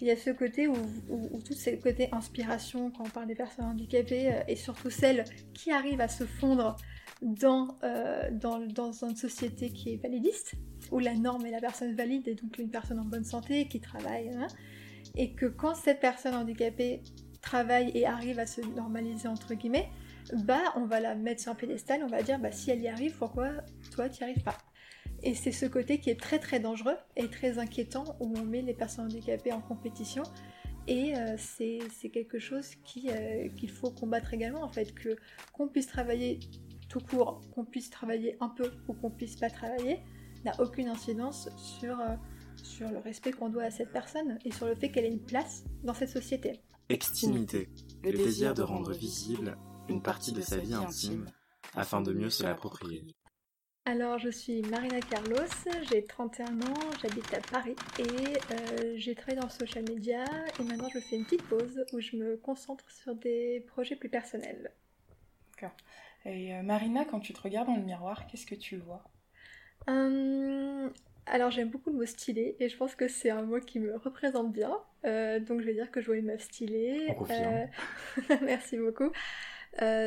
Il y a ce côté où, tout ce côté inspiration quand on parle des personnes handicapées euh, et surtout celles qui arrivent à se fondre dans, euh, dans, dans, une société qui est validiste, où la norme est la personne valide et donc une personne en bonne santé qui travaille, hein, et que quand cette personne handicapée travaille et arrive à se normaliser entre guillemets, bah on va la mettre sur un pédestal, on va dire bah si elle y arrive, pourquoi toi tu n'y arrives pas? Et c'est ce côté qui est très très dangereux et très inquiétant où on met les personnes handicapées en compétition. Et euh, c'est quelque chose euh, qu'il faut combattre également, en fait, que qu'on puisse travailler tout court, qu'on puisse travailler un peu ou qu'on puisse pas travailler, n'a aucune incidence sur, euh, sur le respect qu'on doit à cette personne et sur le fait qu'elle ait une place dans cette société. Extimité, le désir de rendre visible une partie de sa vie intime afin de mieux se l'approprier. Alors, je suis Marina Carlos, j'ai 31 ans, j'habite à Paris et euh, j'ai travaillé dans le social media et maintenant je fais une petite pause où je me concentre sur des projets plus personnels. D'accord. Et euh, Marina, quand tu te regardes dans le miroir, qu'est-ce que tu vois? Hum, Alors, j'aime beaucoup le mot stylé et je pense que c'est un mot qui me représente bien. Euh, donc, je vais dire que je vois une meuf stylée. Merci beaucoup.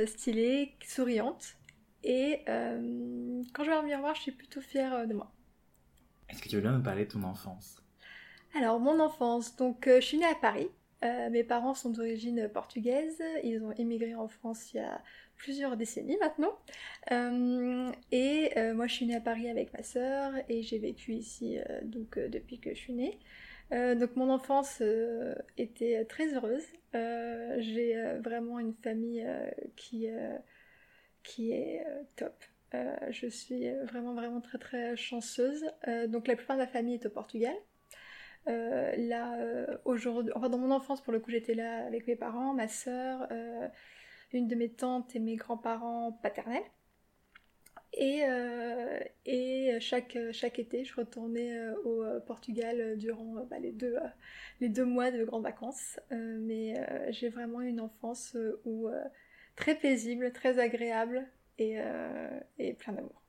stylée, souriante et euh, quand je vais au miroir, je suis plutôt fière euh, de moi. Est-ce que tu veux bien me parler de ton enfance? Alors, mon enfance, donc euh, je suis née à Paris. mes parents sont d'origine portugaise. Ils ont émigré en France il y a plusieurs décennies maintenant. et moi, je suis née à Paris avec ma sœur et j'ai vécu ici donc depuis que je suis née. donc mon enfance était très heureuse. j'ai vraiment une famille qui qui est euh, top. Euh, je suis vraiment vraiment très très chanceuse. Euh, donc la plupart de la famille est au Portugal. là aujourd'hui, enfin dans mon enfance pour le coup j'étais là avec mes parents, ma soeur, une de mes tantes et mes grands-parents paternels. Et, et chaque, chaque été, je retournais au Portugal durant bah, les, deux, les deux mois de grandes vacances. mais j'ai vraiment une enfance où très paisible, très agréable et, euh, et plein d'amour.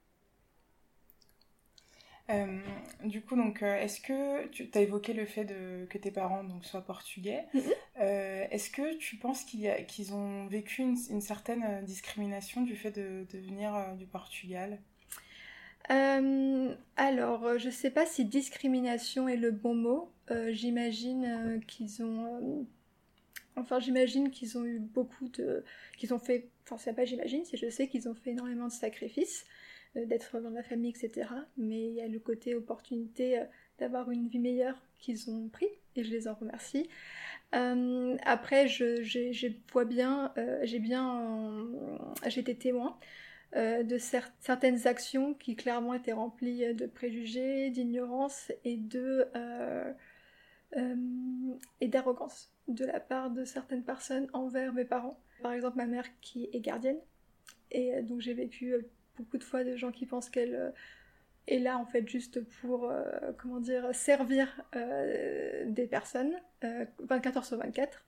Euh, du coup, donc, euh, est-ce que tu as évoqué le fait de, que tes parents donc, soient portugais mm-hmm. Est-ce que tu penses qu'ils ont vécu une, certaine discrimination du fait de, de venir du Portugal? Alors, je ne sais pas si discrimination est le bon mot. J'imagine qu'ils ont Enfin, j'imagine qu'ils ont eu beaucoup de. qu'ils ont fait. Enfin, c'est pas j'imagine, c'est je sais qu'ils ont fait énormément de sacrifices, euh, d'être dans la famille, etc. Mais il y a le côté opportunité euh, d'avoir une vie meilleure qu'ils ont pris, et je les en remercie. Euh, après, j'ai bien. j'ai été témoin. de certaines actions qui clairement étaient remplies de préjugés, d'ignorance et de et d'arrogance de la part de certaines personnes envers mes parents. Par exemple, ma mère qui est gardienne. Et euh, donc j'ai vécu euh, beaucoup de fois de gens qui pensent qu'elle euh, est là en fait juste pour, comment dire, servir des personnes 24 heures sur 24.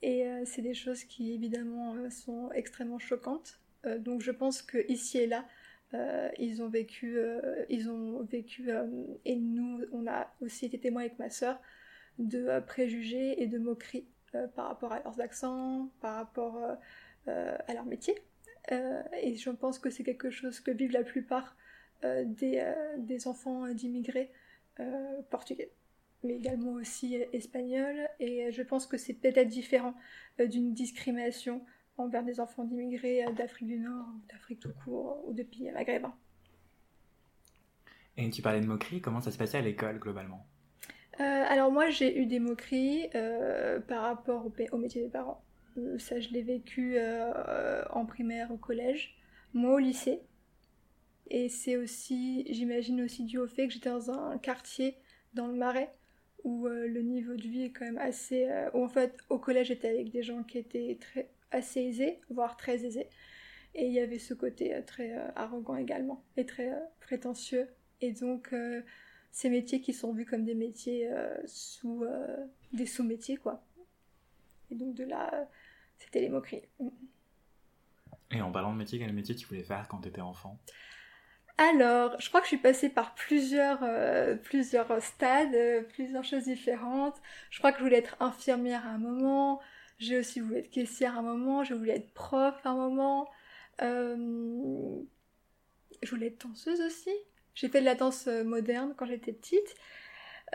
Et c'est des choses qui évidemment sont extrêmement choquantes. donc je pense que ici et là, ils ont vécu, ils ont vécu, et nous, on a aussi été témoins avec ma sœur de euh, préjugés et de moqueries par rapport à leurs accents, par rapport à leur métier. et je pense que c'est quelque chose que vivent la plupart des, des, enfants d'immigrés portugais mais également aussi espagnols. Et je pense que c'est peut-être différent d'une discrimination envers des enfants d'immigrés d'Afrique du Nord, d'Afrique tout court, ou de pays maghrébins. Et tu parlais de moqueries, comment ça se passait à l'école globalement? Euh, Alors moi j'ai eu des moqueries euh, par rapport au, métier des parents. Euh, ça je l'ai vécu en primaire, au collège, moi au lycée. Et c'est aussi, j'imagine aussi dû au fait que j'étais dans un quartier dans le Marais où le niveau de vie est quand même assez... où en fait au collège j'étais avec des gens qui étaient assez aisés, voire très aisés. Et il y avait ce côté très arrogant également et très prétentieux et donc, ces métiers qui sont vus comme des métiers euh, sous euh, des sous-métiers, quoi. Et donc, de là, c'était les moqueries. Et en parlant de métier, quel métier tu voulais faire quand tu étais enfant? Alors, je crois que je suis passée par plusieurs, plusieurs stades, plusieurs choses différentes. Je crois que je voulais être infirmière à un moment. J'ai aussi voulu être caissière à un moment. Je voulais être prof à un moment. je voulais être danseuse aussi. J'ai fait de la danse euh, moderne quand j'étais petite.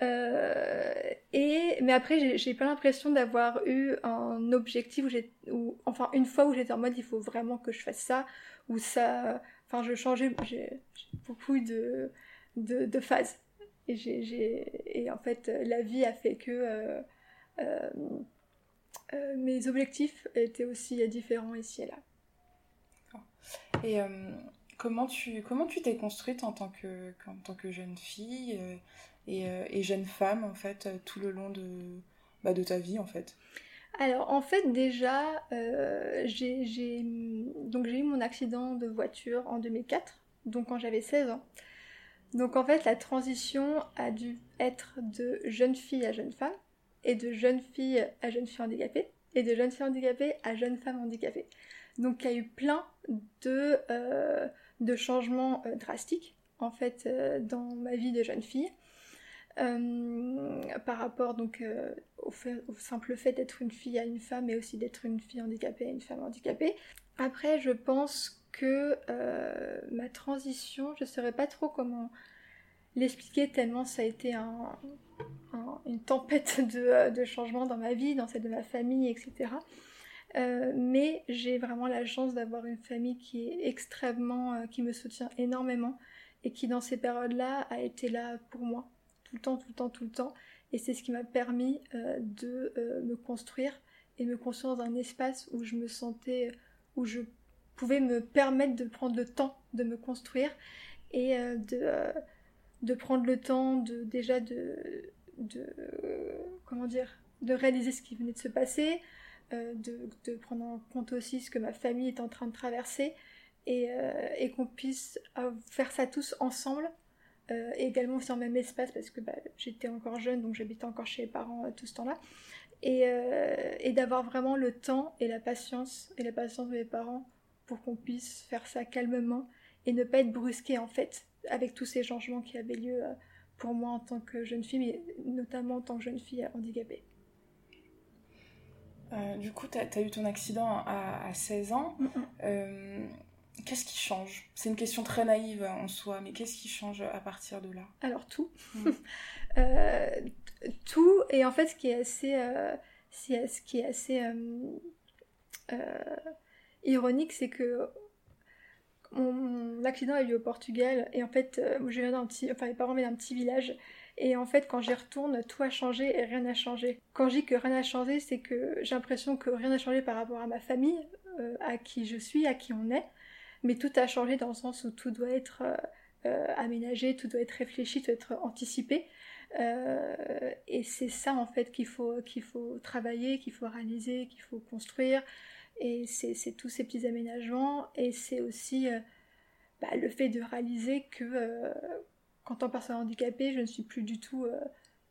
Euh, et mais après j'ai pas l'impression d'avoir eu un objectif où j'ai enfin une fois où j'étais en mode il faut vraiment que je fasse ça ou ça enfin je changeais j'ai beaucoup de, de, phases et j'ai et en fait la vie a fait que euh, mes objectifs étaient aussi différents ici et là et Comment tu comment tu t'es construite en tant que en tant que jeune fille euh, et, euh, et, jeune femme en fait euh, tout le long de bah, de ta vie en fait? Alors en fait déjà j'ai donc j'ai eu mon accident de voiture en 2004 donc quand j'avais 16 ans. Donc en fait la transition a dû être de jeune fille à jeune femme et de jeune fille à jeune fille handicapée et de jeune fille handicapée à jeune femme handicapée. Donc il y a eu plein de de changements euh, drastiques en fait euh, dans ma vie de jeune fille. Euh, par rapport donc au, simple fait d'être une fille à une femme mais aussi d'être une fille handicapée à une femme handicapée. Après, je pense que ma transition, je ne saurais pas trop comment l'expliquer tellement ça a été une tempête de changements dans ma vie, dans celle de ma famille, etc. Euh, mais j'ai vraiment la chance d'avoir une famille qui est extrêmement, euh, qui me soutient énormément et qui dans ces périodes-là a été là pour moi tout le temps, tout le temps, tout le temps. Et c'est ce qui m'a permis euh, de me construire et me construire dans un espace où je me sentais, où je pouvais me permettre de prendre le temps de me construire et de, de prendre le temps de déjà de, de comment dire, de réaliser ce qui venait de se passer, euh, de, prendre en compte aussi ce que ma famille est en train de traverser et, euh, qu'on puisse faire ça tous ensemble. Euh, et également aussi en même espace parce que bah, j'étais encore jeune donc j'habitais encore chez les parents tout ce temps-là. Et, et d'avoir vraiment le temps et la patience et la patience de mes parents pour qu'on puisse faire ça calmement et ne pas être brusqué en fait avec tous ces changements qui avaient lieu pour moi en tant que jeune fille, mais notamment en tant que jeune fille handicapée. Euh, du coup, tu as, eu ton accident à, 16 ans. Euh, qu'est-ce qui change? C'est une question très naïve en soi, mais qu'est-ce qui change à partir de là? Alors tout. Mm. Euh, tout, et en fait, ce qui est assez, ce qui est assez ironique, c'est que mon, accident a eu lieu au Portugal, et en fait, je viens d'un petit, enfin, mes parents viennent d'un petit village, et en fait, quand j'y retourne, tout a changé et rien n'a changé. Quand je dis que rien n'a changé, c'est que j'ai l'impression que rien n'a changé par rapport à ma famille, euh, à qui je suis, à qui on est. Mais tout a changé dans le sens où tout doit être euh, euh, aménagé, tout doit être réfléchi, tout doit être anticipé. et c'est ça en fait qu'il faut, qu'il faut travailler, qu'il faut réaliser, qu'il faut construire. Et c'est tous ces petits aménagements. Et c'est aussi bah, le fait de réaliser que qu'en tant que personne handicapée, je ne suis plus du tout, euh,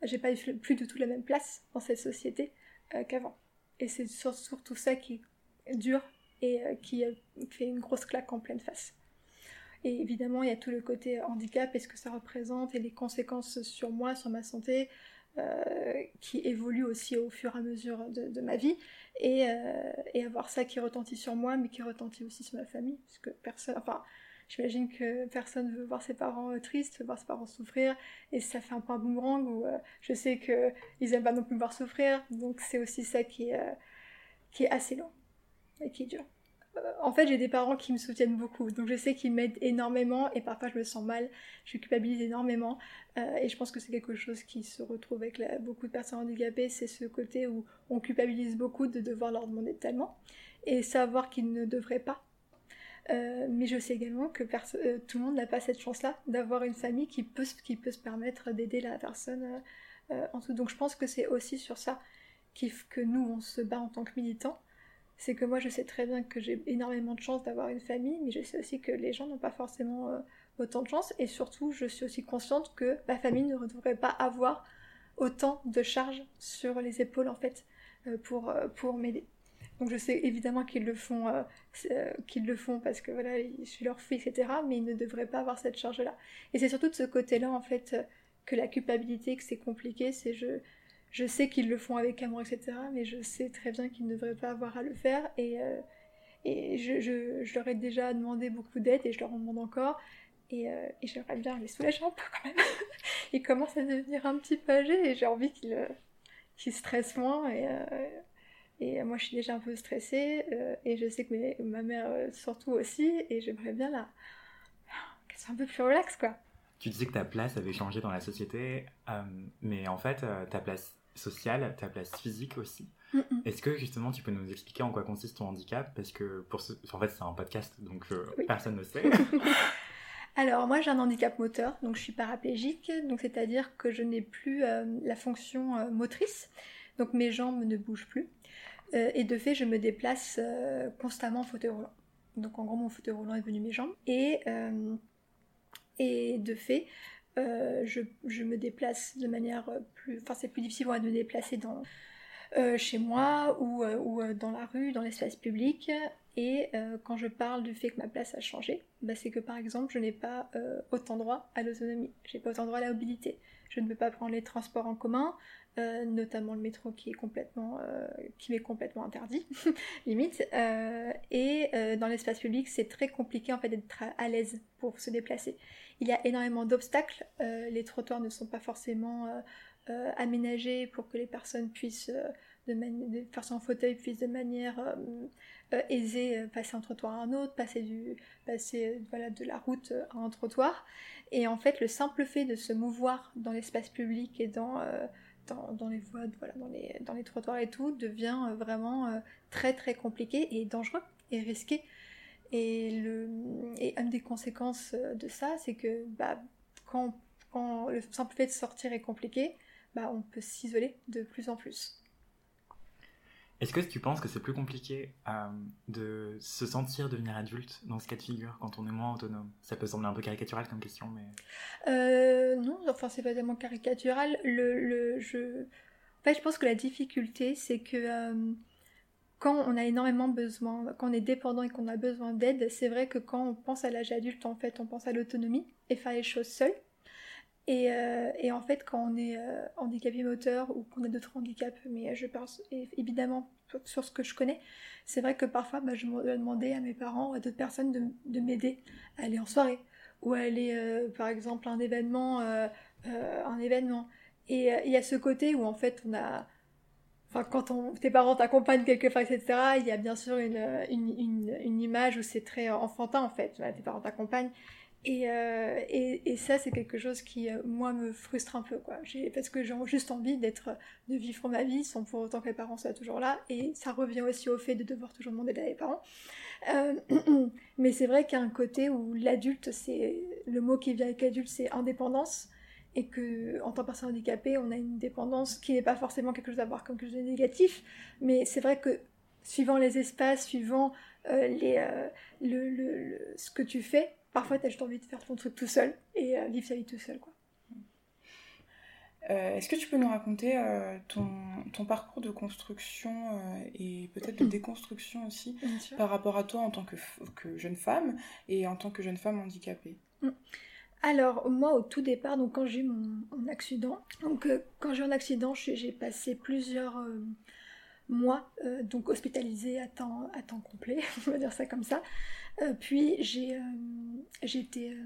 j'ai pas plus du tout la même place dans cette société euh, qu'avant. Et c'est surtout ça qui est dur et euh, qui fait une grosse claque en pleine face. Et évidemment, il y a tout le côté handicap et ce que ça représente et les conséquences sur moi, sur ma santé, qui évolue aussi au fur et à mesure de, ma vie, et, et, avoir ça qui retentit sur moi, mais qui retentit aussi sur ma famille, parce que personne, enfin, j'imagine que personne veut voir ses parents tristes, veut voir ses parents souffrir, et ça fait un peu un boomerang où je sais qu'ils aiment pas non plus me voir souffrir, donc c'est aussi ça qui est, est assez long et qui est dur en fait, j'ai des parents qui me soutiennent beaucoup, donc je sais qu'ils m'aident énormément et parfois je me sens mal, je culpabilise énormément euh, et je pense que c'est quelque chose qui se retrouve avec beaucoup de personnes handicapées, c'est ce côté où on culpabilise beaucoup de devoir leur demander tellement et savoir qu'ils ne devraient pas. Euh, mais je sais également que euh, tout le monde n'a pas cette chance-là d'avoir une famille qui peut, qui peut se permettre d'aider la personne en tout. Donc je pense que c'est aussi sur ça que nous on se bat en tant que militants c'est que moi je sais très bien que j'ai énormément de chance d'avoir une famille, mais je sais aussi que les gens n'ont pas forcément euh, autant de chance, et surtout je suis aussi consciente que ma famille ne devrait pas avoir autant de charges sur les épaules en fait euh, pour, euh, pour m'aider. Donc je sais évidemment qu'ils le font, qu'ils le font parce que voilà, je suis leur fille, etc. Mais ils ne devraient pas avoir cette charge-là. Et c'est surtout de ce côté-là en fait que la culpabilité, que c'est compliqué, c'est je je sais qu'ils le font avec amour, etc. Mais je sais très bien qu'ils ne devraient pas avoir à le faire. Et, euh, et je, je, leur ai déjà demandé beaucoup d'aide et je leur en demande encore. Et, euh, et j'aimerais bien les soulager un peu quand même. ils commencent à devenir un petit peu âgés et j'ai envie qu'ils euh, stressent moins. Et moi, je suis déjà un peu stressée. et je sais que ma mère surtout aussi. Et j'aimerais bien la... qu'elle soit un peu plus relax, quoi. Tu disais que ta place avait changé dans la société, mais en fait, ta place sociale, ta place physique aussi. Est-ce que justement tu peux nous expliquer en quoi consiste ton handicap? Parce que pour ce... en fait c'est un podcast donc euh, personne ne sait. Alors moi j'ai un handicap moteur, donc je suis paraplégique, donc c'est-à-dire que je n'ai plus euh, la fonction euh, motrice, donc mes jambes ne bougent plus. et de fait je me déplace constamment en fauteuil roulant. Donc en gros mon fauteuil roulant est devenu mes jambes. Et, et de fait euh, je, me déplace de manière plus... Enfin, c'est plus difficile de me déplacer dans, euh, chez moi ou, euh, ou, dans la rue, dans l'espace public. Et quand je parle du fait que ma place a changé, bah, c'est que par exemple, je n'ai pas autant droit à l'autonomie, j'ai pas autant droit à la mobilité. Je ne peux pas prendre les transports en commun, notamment le métro qui qui m'est complètement interdit, limite. et dans l'espace public, c'est très compliqué en fait d'être à l'aise pour se déplacer il y a énormément d'obstacles. Euh, les trottoirs ne sont pas forcément euh, euh, aménagés pour que les personnes puissent, de les personnes en fauteuil puissent de manière aisée passer un trottoir à un autre, passer, du, passer voilà, de la route à un trottoir. Et en fait, le simple fait de se mouvoir dans l'espace public et dans, dans, dans, les voies, voilà, dans, les, dans les trottoirs et tout, devient vraiment très très compliqué et dangereux et risqué et, le, et une des conséquences de ça, c'est que bah, quand, quand, le simple fait de sortir est compliqué, bah, on peut s'isoler de plus en plus. Est-ce que tu penses que c'est plus compliqué euh, de se sentir devenir adulte dans ce cas de figure quand on est moins autonome? Ça peut sembler un peu caricatural comme question, mais... Euh, non, enfin c'est pas tellement caricatural. Le, le, je... En fait, je pense que la difficulté, c'est que... Euh, quand on a énormément besoin, quand on est dépendant et qu'on a besoin d'aide, c'est vrai que quand on pense à l'âge adulte, en fait, on pense à l'autonomie et faire les choses seul. Et, euh, en fait, quand on est euh, handicapé moteur ou qu'on a d'autres handicaps, mais je pense évidemment sur ce que je connais, c'est vrai que parfois, bah, je demander à mes parents ou à d'autres personnes de, m'aider à aller en soirée ou à aller, euh, par exemple, à un événement, un événement. Et il y a ce côté où en fait, quand tes parents t'accompagnent quelquefois, etc., il y a bien sûr une, image où c'est très enfantin, en fait. tes parents t'accompagnent. Et, euh, et, ça, c'est quelque chose qui, euh, moi, me frustre un peu. Parce que j'ai juste envie d'être, de vivre ma vie sans pour autant que les parents soient toujours là. Et ça revient aussi au fait de devoir toujours demander d'aide à les parents. Euh, mais c'est vrai qu'il y a un côté où l'adulte, c'est, le mot qui vient avec l'adulte, c'est indépendance et que en tant que personne handicapée, on a une dépendance qui n'est pas forcément quelque chose à voir comme quelque chose de négatif, mais c'est vrai que suivant les espaces, suivant le, ce que tu fais, parfois tu as juste envie de faire ton truc tout seul et euh, vivre sa vie tout seul. Quoi. Est-ce que tu peux nous raconter ton, ton, parcours de construction et peut-être de déconstruction aussi par rapport à toi en tant que, que, jeune femme et en tant que jeune femme handicapée? Mm. alors, moi, au tout départ, donc quand j'ai eu mon, accident, donc quand j'ai eu un accident, j'ai passé plusieurs mois, donc hospitalisée à temps, à temps complet, on va dire ça comme ça. puis j'ai été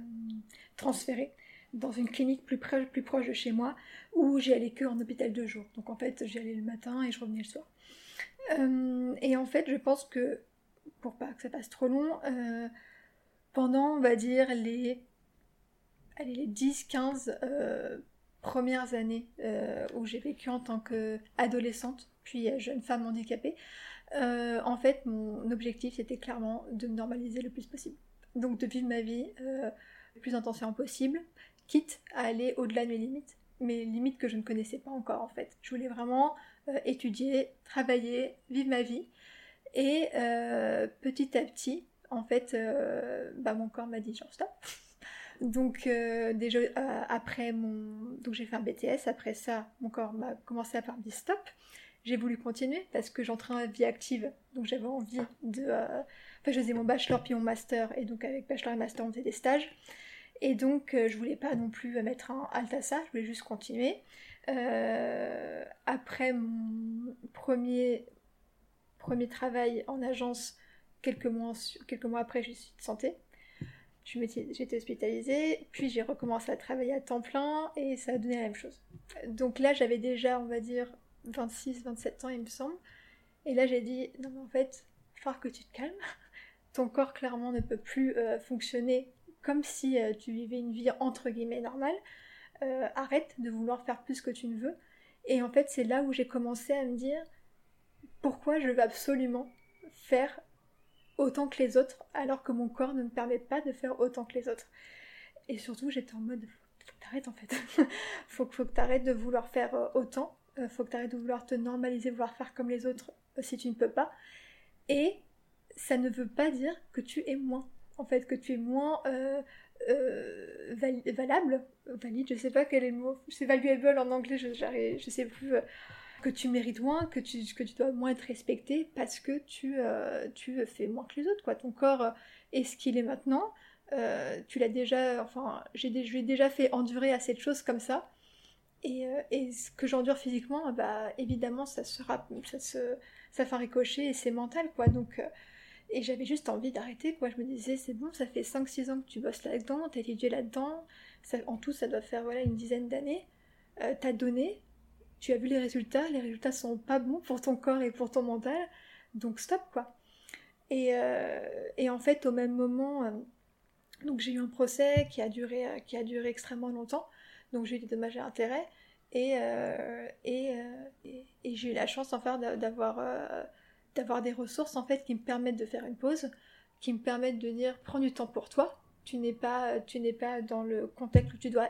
transférée dans une clinique plus, plus proche de chez moi où j'y allais que en hôpital de jour. Donc en fait, j'y allais le matin et je revenais le soir. Euh, et en fait, je pense que, pour pas que ça passe trop long, euh, pendant, on va dire, les, allez, les 10-15 euh, premières années où j'ai vécu en tant qu'adolescente, puis jeune femme handicapée, en fait, mon objectif, c'était clairement de me normaliser le plus possible. Donc de vivre ma vie le plus intensément possible, quitte à aller au-delà de mes limites, mes limites que je ne connaissais pas encore en fait. Je voulais vraiment euh, étudier, travailler, vivre ma vie. Et euh, petit à petit, en fait, euh, bah, mon corps m'a dit genre stop. Donc déjà après mon, donc j'ai fait un BTS. Après ça, mon corps m'a commencé à me dire stop. J'ai voulu continuer parce que j'entrais en vie active, donc j'avais envie de. Enfin, je faisais mon bachelor puis mon master, et donc avec bachelor et master, on faisait des stages. Et donc, je voulais pas non plus mettre un halt à ça, je voulais juste continuer. Euh, après mon premier, premier travail en agence, quelques mois, quelques mois après, je suis de santé. Été hospitalisée, puis j'ai recommencé à travailler à temps plein et ça a donné la même chose. Donc là, j'avais déjà, on va dire, 26, 27 ans, il me semble. Et là, j'ai dit, non, mais en fait, il faut que tu te calmes. Ton corps, clairement, ne peut plus euh, fonctionner comme si euh, tu vivais une vie entre guillemets normale. Euh, arrête de vouloir faire plus que tu ne veux. Et en fait, c'est là où j'ai commencé à me dire pourquoi je veux absolument faire autant que les autres alors que mon corps ne me permet pas de faire autant que les autres. Et surtout, j'étais en mode faut que t'arrêtes en fait. faut, faut que t'arrêtes de vouloir faire autant. Euh, faut que t'arrêtes de vouloir te normaliser, vouloir faire comme les autres si tu ne peux pas. Et ça ne veut pas dire que tu es moins. En fait, que tu es moins euh, valable, valide, je sais pas quel est le mot, c'est valuable en anglais, je, je sais plus, euh, que tu mérites moins, que tu, que tu dois moins être respecté parce que tu, euh, tu fais moins que les autres. Ton corps est ce qu'il est maintenant, tu l'as déjà, enfin, j'ai déjà fait endurer assez de choses comme ça, et, et ce que j'endure physiquement, bah évidemment, ça sera, ça ça fait ricocher et c'est mental, quoi, donc et j'avais juste envie d'arrêter, quoi. Je me disais, c'est bon, ça fait 5-6 ans que tu bosses là-dedans, t'as étudié là-dedans. en tout, ça doit faire voilà, une dizaine d'années. Euh, t'as donné, tu as vu les résultats, les résultats sont pas bons pour ton corps et pour ton mental. Donc stop, quoi. Et, euh, en fait, au même moment, euh, donc j'ai eu un procès qui a duré, qui a duré extrêmement longtemps. Donc j'ai eu des dommages et intérêts. Et, et, et, et j'ai eu la chance, en d'avoir d'avoir des ressources en fait qui me permettent de faire une pause, qui me permettent de dire prends du temps pour toi. Tu n'es pas, tu n'es pas dans le contexte où tu dois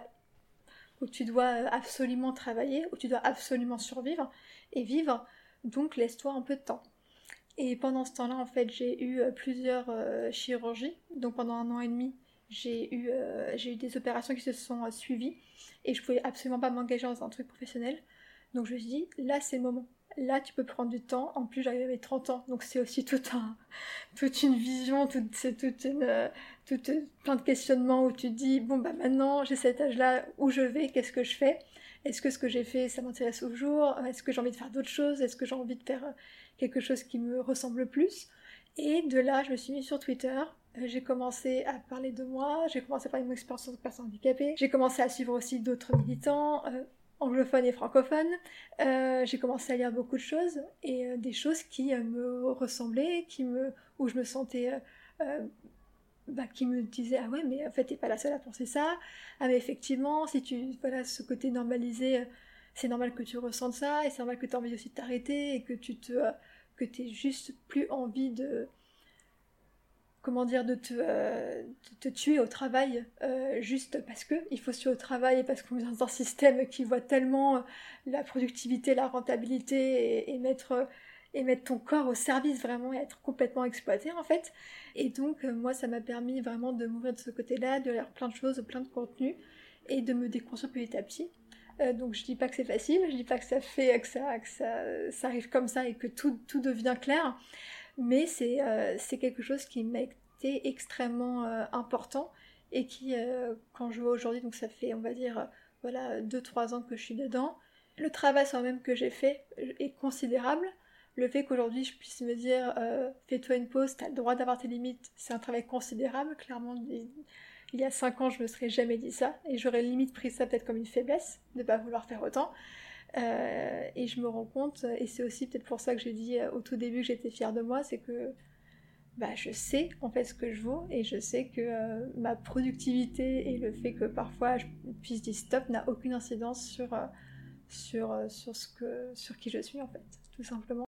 où tu dois absolument travailler, où tu dois absolument survivre et vivre. Donc laisse-toi un peu de temps. Et pendant ce temps-là, en fait, j'ai eu euh, plusieurs euh, chirurgies. Donc pendant un an et demi, j'ai eu, euh, eu des opérations qui se sont suivies et je pouvais absolument pas m'engager dans un truc professionnel. Donc je me suis dit, là c'est le moment. Là, tu peux prendre du temps. En plus, j'avais 30 ans, donc c'est aussi tout un, toute une vision, c'est toute une, toute, plein de questionnements où tu te dis bon bah maintenant j'ai cet âge-là, où je vais, qu'est-ce que je fais? Est-ce que ce que j'ai fait, ça m'intéresse au jour? Est-ce que j'ai envie de faire d'autres choses? Est-ce que j'ai envie de faire quelque chose qui me ressemble plus? Et de là, je me suis mise sur Twitter. J'ai commencé à parler de moi, j'ai commencé à parler de mon expérience de personne handicapée, j'ai commencé à suivre aussi d'autres militants, euh, anglophone et francophone. Euh, j'ai commencé à lire beaucoup de choses et euh, des choses qui euh, me ressemblaient, qui me, où je me sentais, bah, qui me disaient ah ouais mais en fait t'es pas la seule à penser ça. Ah mais effectivement si tu voilà ce côté normalisé, c'est normal que tu ressentes ça et c'est normal que tu envie aussi de t'arrêter et que tu te que t'aies juste plus envie de comment dire, de te, euh, te tuer au travail euh, juste parce que il faut se tuer au travail et parce qu'on est dans un système qui voit tellement euh, la productivité, la rentabilité et, mettre et mettre ton corps au service vraiment et être complètement exploité en fait. Et donc moi ça m'a permis vraiment de m'ouvrir de ce côté-là, de lire plein de choses, plein de contenus et de me déconstruire petit à petit. donc je dis pas que c'est facile, je dis pas que ça fait que ça, que ça, ça arrive comme ça et que tout, tout devient clair mais c'est euh, quelque chose qui m'a été extrêmement euh, important et qui, quand je vois aujourd'hui, donc ça fait, on va dire, voilà, 2-3 ans que je suis dedans, le travail sur même que j'ai fait est considérable. Le fait qu'aujourd'hui je puisse me dire fais-toi une pause, tu as le droit d'avoir tes limites, c'est un travail considérable. Clairement, il y a 5 ans, je me serais jamais dit ça et j'aurais limite pris ça peut-être comme une faiblesse de ne pas vouloir faire autant. Euh, et je me rends compte, et c'est aussi peut-être pour ça que j'ai dit euh, au tout début que j'étais fière de moi, c'est que bah, je sais en fait ce que je vaux et je sais que euh, ma productivité et le fait que parfois je puisse dire stop n'a aucune incidence sur, sur, sur, qui je suis en fait, tout simplement.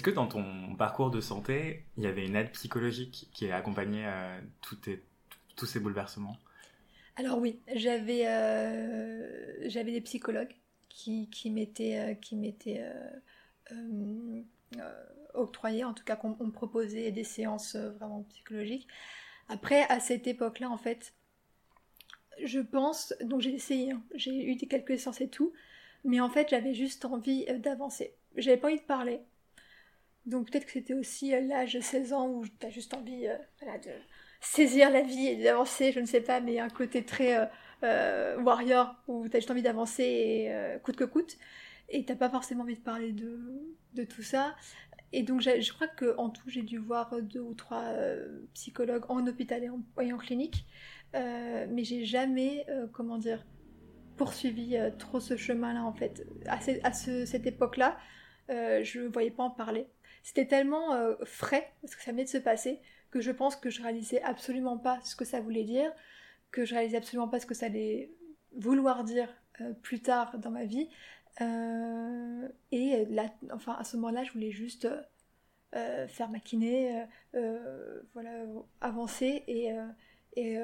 Est-ce que dans ton parcours de santé, il y avait une aide psychologique qui a accompagné euh, tous ces bouleversements? Alors oui, j'avais euh, j'avais des psychologues qui, qui m'étaient euh, octroyés, en tout cas qu'on me proposait des séances vraiment psychologiques. Après, à cette époque-là, en fait, je pense, donc j'ai essayé, hein, j'ai eu quelques séances et tout, mais en fait j'avais juste envie d'avancer. J'avais pas envie de parler, donc peut-être que c'était aussi euh, l'âge de 16 ans où tu as juste envie euh, de saisir la vie et d'avancer, je ne sais pas, mais un côté très euh, warrior où tu as juste envie d'avancer et coûte que coûte. Et t'as pas forcément envie de parler de, de tout ça. Et donc je crois qu'en tout j'ai dû voir deux ou trois psychologues en hôpital et en, clinique. mais j'ai jamais, comment dire, poursuivi trop ce chemin-là en fait. À, cette époque-là, je ne voyais pas en parler. C'était tellement euh, frais, parce que ça venait de se passer, que je pense que je réalisais absolument pas ce que ça voulait dire, que je réalisais absolument pas ce que ça allait vouloir dire euh, plus tard dans ma vie. Euh, et là, enfin, à ce moment-là, je voulais juste faire ma voilà, avancer et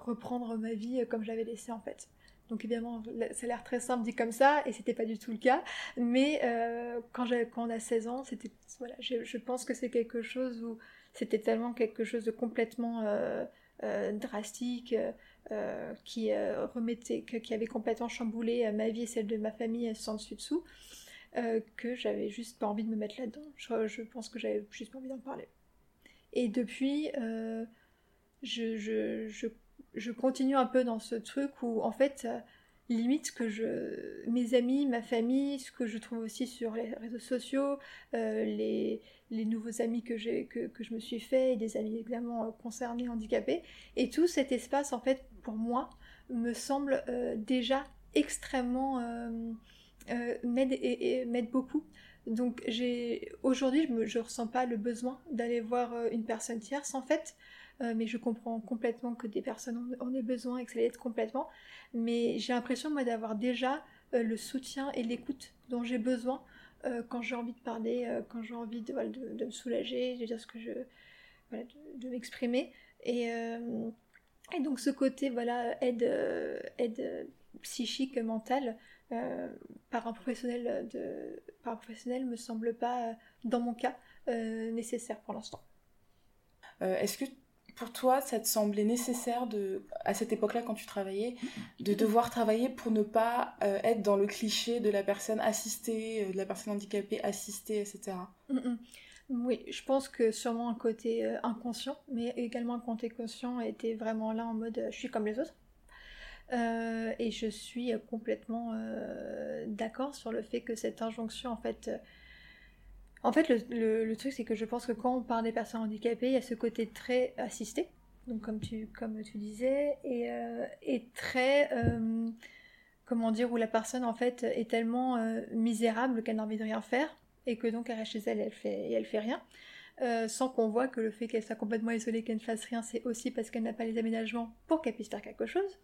reprendre ma vie comme je l'avais laissée en fait. Donc évidemment, ça a l'air très simple dit comme ça, et c'était pas du tout le cas. Mais euh, quand, quand on a 16 ans, c'était voilà, je, pense que c'est quelque chose où c'était tellement quelque chose de complètement euh, euh, drastique qui remettait, qui avait complètement chamboulé ma vie et celle de ma famille sans dessus dessous, que j'avais juste pas envie de me mettre là-dedans. Je, pense que j'avais juste pas envie d'en parler. Et depuis, je, je je continue un peu dans ce truc où en fait euh, limite que je mes amis ma famille ce que je trouve aussi sur les réseaux sociaux euh, les, les, nouveaux amis que j'ai que, que, je me suis fait et des amis évidemment euh, concernés handicapés. Et tout cet espace en fait pour moi me semble déjà extrêmement m'aide et, m'aide beaucoup. Donc j'ai aujourd'hui je ne ressens pas le besoin d'aller voir une personne tierce en fait euh, mais je comprends complètement que des personnes en, aient besoin et que ça l'ait complètement. Mais j'ai l'impression, moi, d'avoir déjà euh, le soutien et l'écoute dont j'ai besoin euh, quand j'ai envie de parler, quand j'ai envie de, de, me soulager, de dire ce que je. Voilà, de, m'exprimer. Et, et, donc, ce côté, voilà, aide, aide psychique, mentale, par un professionnel de par un professionnel me semble pas dans mon cas nécessaire pour l'instant. Est-ce que pour toi, ça te semblait nécessaire de, à cette époque-là, quand tu travaillais, de devoir travailler pour ne pas euh, être dans le cliché de la personne assistée, euh, de la personne handicapée assistée, etc. Mm, mm. Oui, je pense que sûrement un côté euh, inconscient, mais également un côté conscient était vraiment là en mode je suis comme les autres. et je suis complètement d'accord sur le fait que cette injonction, en fait, en fait, le, truc, c'est que je pense que quand on parle des personnes handicapées, il y a ce côté très assisté, donc comme tu, disais, et, euh, très, euh, comment dire, où la personne, en fait, est tellement euh, misérable qu'elle n'a envie de rien faire, et que donc elle reste chez elle et elle fait, fait rien. sans qu'on voit que le fait qu'elle soit complètement isolée, qu'elle ne fasse rien, c'est aussi parce qu'elle n'a pas les aménagements pour qu'elle puisse faire quelque chose.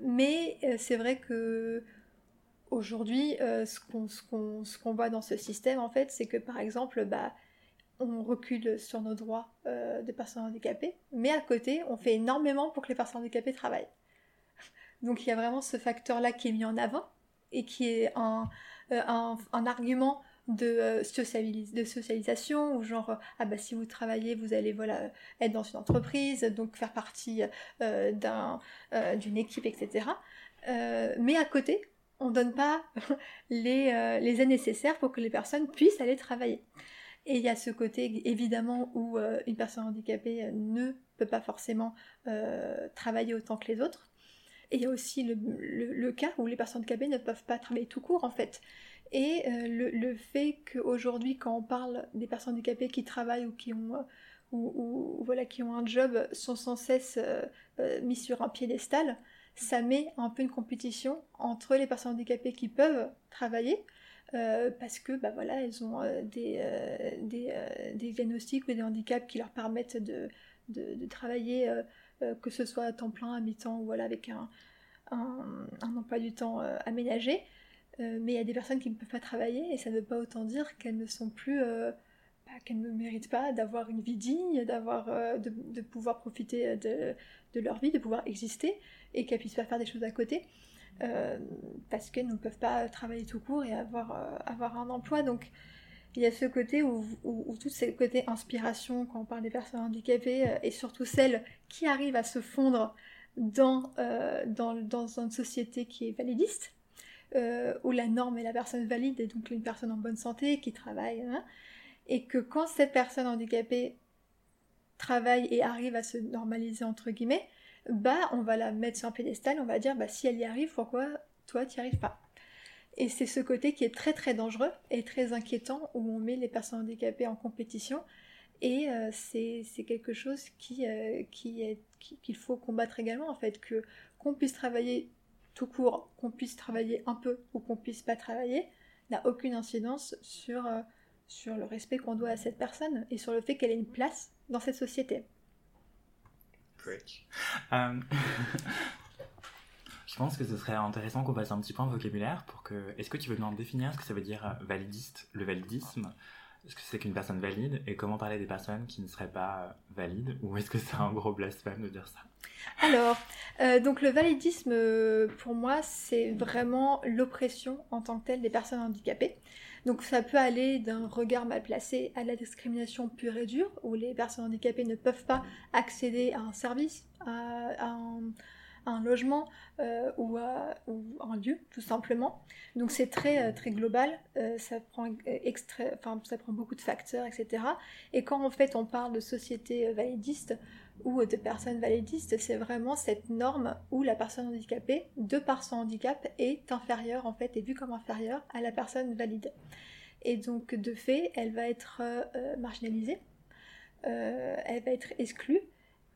mais c'est vrai que Aujourd'hui, euh, ce qu'on voit dans ce système, en fait, c'est que par exemple, bah, on recule sur nos droits euh, des personnes handicapées, mais à côté, on fait énormément pour que les personnes handicapées travaillent. Donc il y a vraiment ce facteur-là qui est mis en avant et qui est un, un argument de, euh, de socialisation, ou genre, ah bah si vous travaillez, vous allez être dans une entreprise, donc faire partie euh, d'un, euh, d'une équipe, etc. mais à côté, on ne donne pas les, les aides nécessaires pour que les personnes puissent aller travailler. Et il y a ce côté évidemment où une personne handicapée ne peut pas forcément travailler autant que les autres. Et il y a aussi le, le, cas où les personnes handicapées ne peuvent pas travailler tout court en fait. Et euh, le, le, fait qu'aujourd'hui, quand on parle des personnes handicapées qui travaillent ou qui ont, euh, ou, voilà, qui ont un job, sont sans cesse euh, mis sur un piédestal, ça met un peu une compétition entre les personnes handicapées qui peuvent travailler, parce que bah voilà, elles ont des, des, des, diagnostics ou des handicaps qui leur permettent de, de, travailler, que ce soit à temps plein, à mi-temps, voilà, avec un, un, un emploi du temps aménagé. Euh, mais il y a des personnes qui ne peuvent pas travailler et ça ne veut pas autant dire qu'elles ne sont plus, euh, qu'elles ne méritent pas d'avoir une vie digne, d'avoir, euh, de, pouvoir profiter de, de, leur vie, de pouvoir exister et qu'elles puissent pas faire des choses à côté parce qu'elles ne peuvent pas travailler tout court et avoir, avoir un emploi. Donc il y a ce côté où, où, où tout ce côté inspiration quand on parle des personnes handicapées et surtout celles qui arrivent à se fondre dans, dans, une société qui est validiste euh, où la norme est la personne valide et donc une personne en bonne santé qui travaille, hein, et que quand cette personne handicapée travaille et arrive à se normaliser entre guillemets, bah on va la mettre sur un pédestal, on va dire bah si elle y arrive, pourquoi toi tu n'y arrives pas? Et c'est ce côté qui est très très dangereux et très inquiétant où on met les personnes handicapées en compétition et euh, c'est quelque chose qui, euh, qui qu'il faut combattre également en fait que qu'on puisse travailler tout court, qu'on puisse travailler un peu ou qu'on puisse pas travailler, n'a aucune incidence sur, euh, sur le respect qu'on doit à cette personne et sur le fait qu'elle ait une place dans cette société. Great. Euh, je pense que ce serait intéressant qu'on fasse un petit point vocabulaire pour que. Est-ce que tu veux nous définir ce que ça veut dire euh, validiste, le validisme? Est-ce que c'est qu'une personne valide? Et comment parler des personnes qui ne seraient pas valides? Ou est-ce que c'est un gros blasphème de dire ça? Alors, euh, donc le validisme, euh, pour moi, c'est vraiment l'oppression en tant que telle des personnes handicapées. Donc ça peut aller d'un regard mal placé à la discrimination pure et dure, où les personnes handicapées ne peuvent pas accéder à un service, à, à un logement euh, ou, un lieu, tout simplement. Donc c'est très, euh, très global, euh, ça, prend enfin, ça prend beaucoup de facteurs, etc. Et quand en fait on parle de société validiste ou de personnes validistes, c'est vraiment cette norme où la personne handicapée, de par son handicap, est inférieure en fait, est vue comme inférieure à la personne valide. Et donc de fait, elle va être marginalisée, elle va être exclue,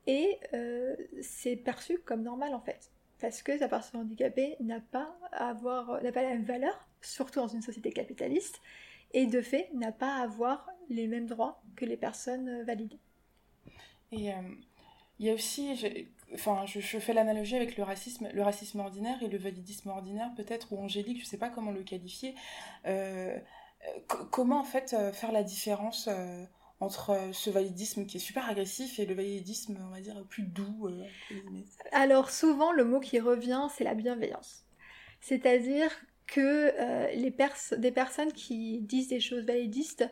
et euh, c'est perçu comme normal en fait. Parce que la personne handicapée n'a pas, avoir, n'a pas la même valeur, surtout dans une société capitaliste, et de fait n'a pas à avoir les mêmes droits que les personnes euh, valides. Et euh, il y a aussi, je, enfin, je, fais l'analogie avec le racisme, le racisme ordinaire et le validisme ordinaire peut-être, ou angélique, je ne sais pas comment le qualifier. comment en fait faire la différence entre euh, ce validisme qui est super agressif et le validisme, on va dire, plus doux euh, Alors souvent, le mot qui revient, c'est la bienveillance. C'est-à-dire que euh, les des personnes qui disent des choses validistes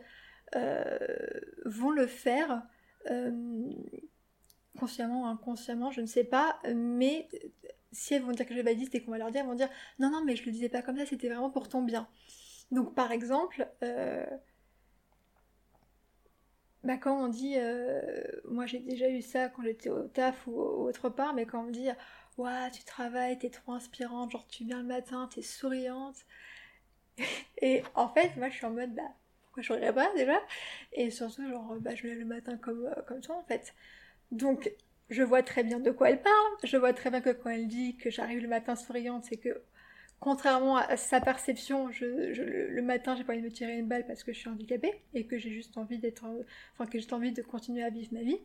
vont le faire consciemment ou inconsciemment, je ne sais pas, mais si elles vont dire que je validiste et qu'on va leur dire, elles vont dire non, non, mais je le disais pas comme ça, c'était vraiment pour ton bien. Donc par exemple, bah, quand on dit, euh, moi j'ai déjà eu ça quand j'étais au taf ou, autre part, mais quand on me dit, ouais, tu travailles, t'es trop inspirante, genre tu viens le matin, t'es souriante. Et en fait, moi je suis en mode, bah, pourquoi je rirais pas déjà? Et surtout, genre, bah, je lève le matin comme, euh, comme toi en fait. Donc, je vois très bien de quoi elle parle, je vois très bien que quand elle dit que j'arrive le matin souriante, c'est que contrairement à sa perception, le matin, j'ai pas envie de me tirer une balle parce que je suis handicapée et que j'ai juste envie d'être, enfin que j'ai envie de continuer à vivre ma vie.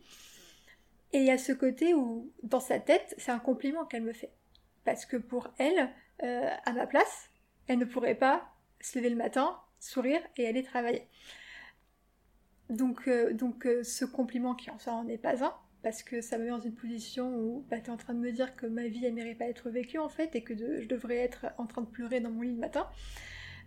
Et il y a ce côté où, dans sa tête, c'est un compliment qu'elle me fait, parce que pour elle, euh, à ma place, elle ne pourrait pas se lever le matin, sourire et aller travailler. Donc, euh, donc euh, ce compliment qui en soi en est pas un, parce que ça me met dans une position où bah, tu es en train de me dire que ma vie elle mérite pas être vécue en fait et que je devrais être en train de pleurer dans mon lit le matin.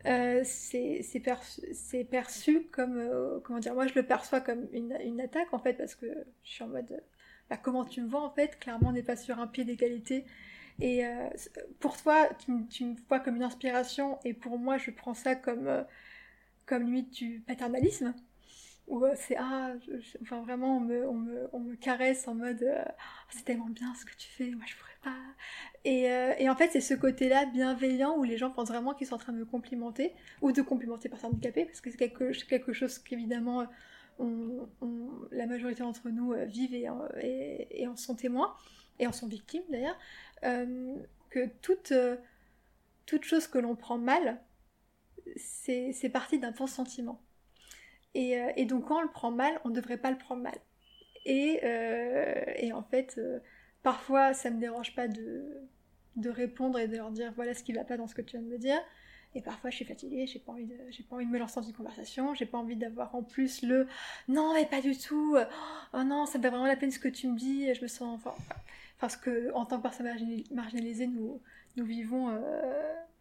Euh, c'est perçu, comme euh, comment dire moi je le perçois comme une, attaque en fait parce que je suis en mode bah, comment tu me vois en fait? Clairement on n'est pas sur un pied d'égalité. Et euh, pour toi tu, me vois comme une inspiration et pour moi je prends ça comme comme limite du paternalisme où euh, c'est ah, enfin vraiment on me, on, me, on me, caresse en mode euh, c'est tellement bien ce que tu fais, moi je pourrais pas. Et, euh, et en fait c'est ce côté-là bienveillant où les gens pensent vraiment qu'ils sont en train de me complimenter ou de complimenter par handicapé parce que c'est quelque, quelque chose qu'évidemment on, la majorité d'entre nous vivent et, et, et, en sont témoins et en sont victimes d'ailleurs. que toute, toute chose que l'on prend mal, c'est parti d'un bon sentiment. Euh, et, donc quand on le prend mal, on ne devrait pas le prendre mal. Et, euh, en fait, euh, parfois ça ne me dérange pas de, répondre et de leur dire voilà ce qui ne va pas dans ce que tu viens de me dire. Et parfois je suis fatiguée, j'ai pas envie de, j'ai pas envie de me lancer dans une conversation, j'ai pas envie d'avoir en plus le non mais pas du tout, oh non ça me fait vraiment la peine ce que tu me dis, je me sens enfin parce que en tant que personne marginalisée nous vivons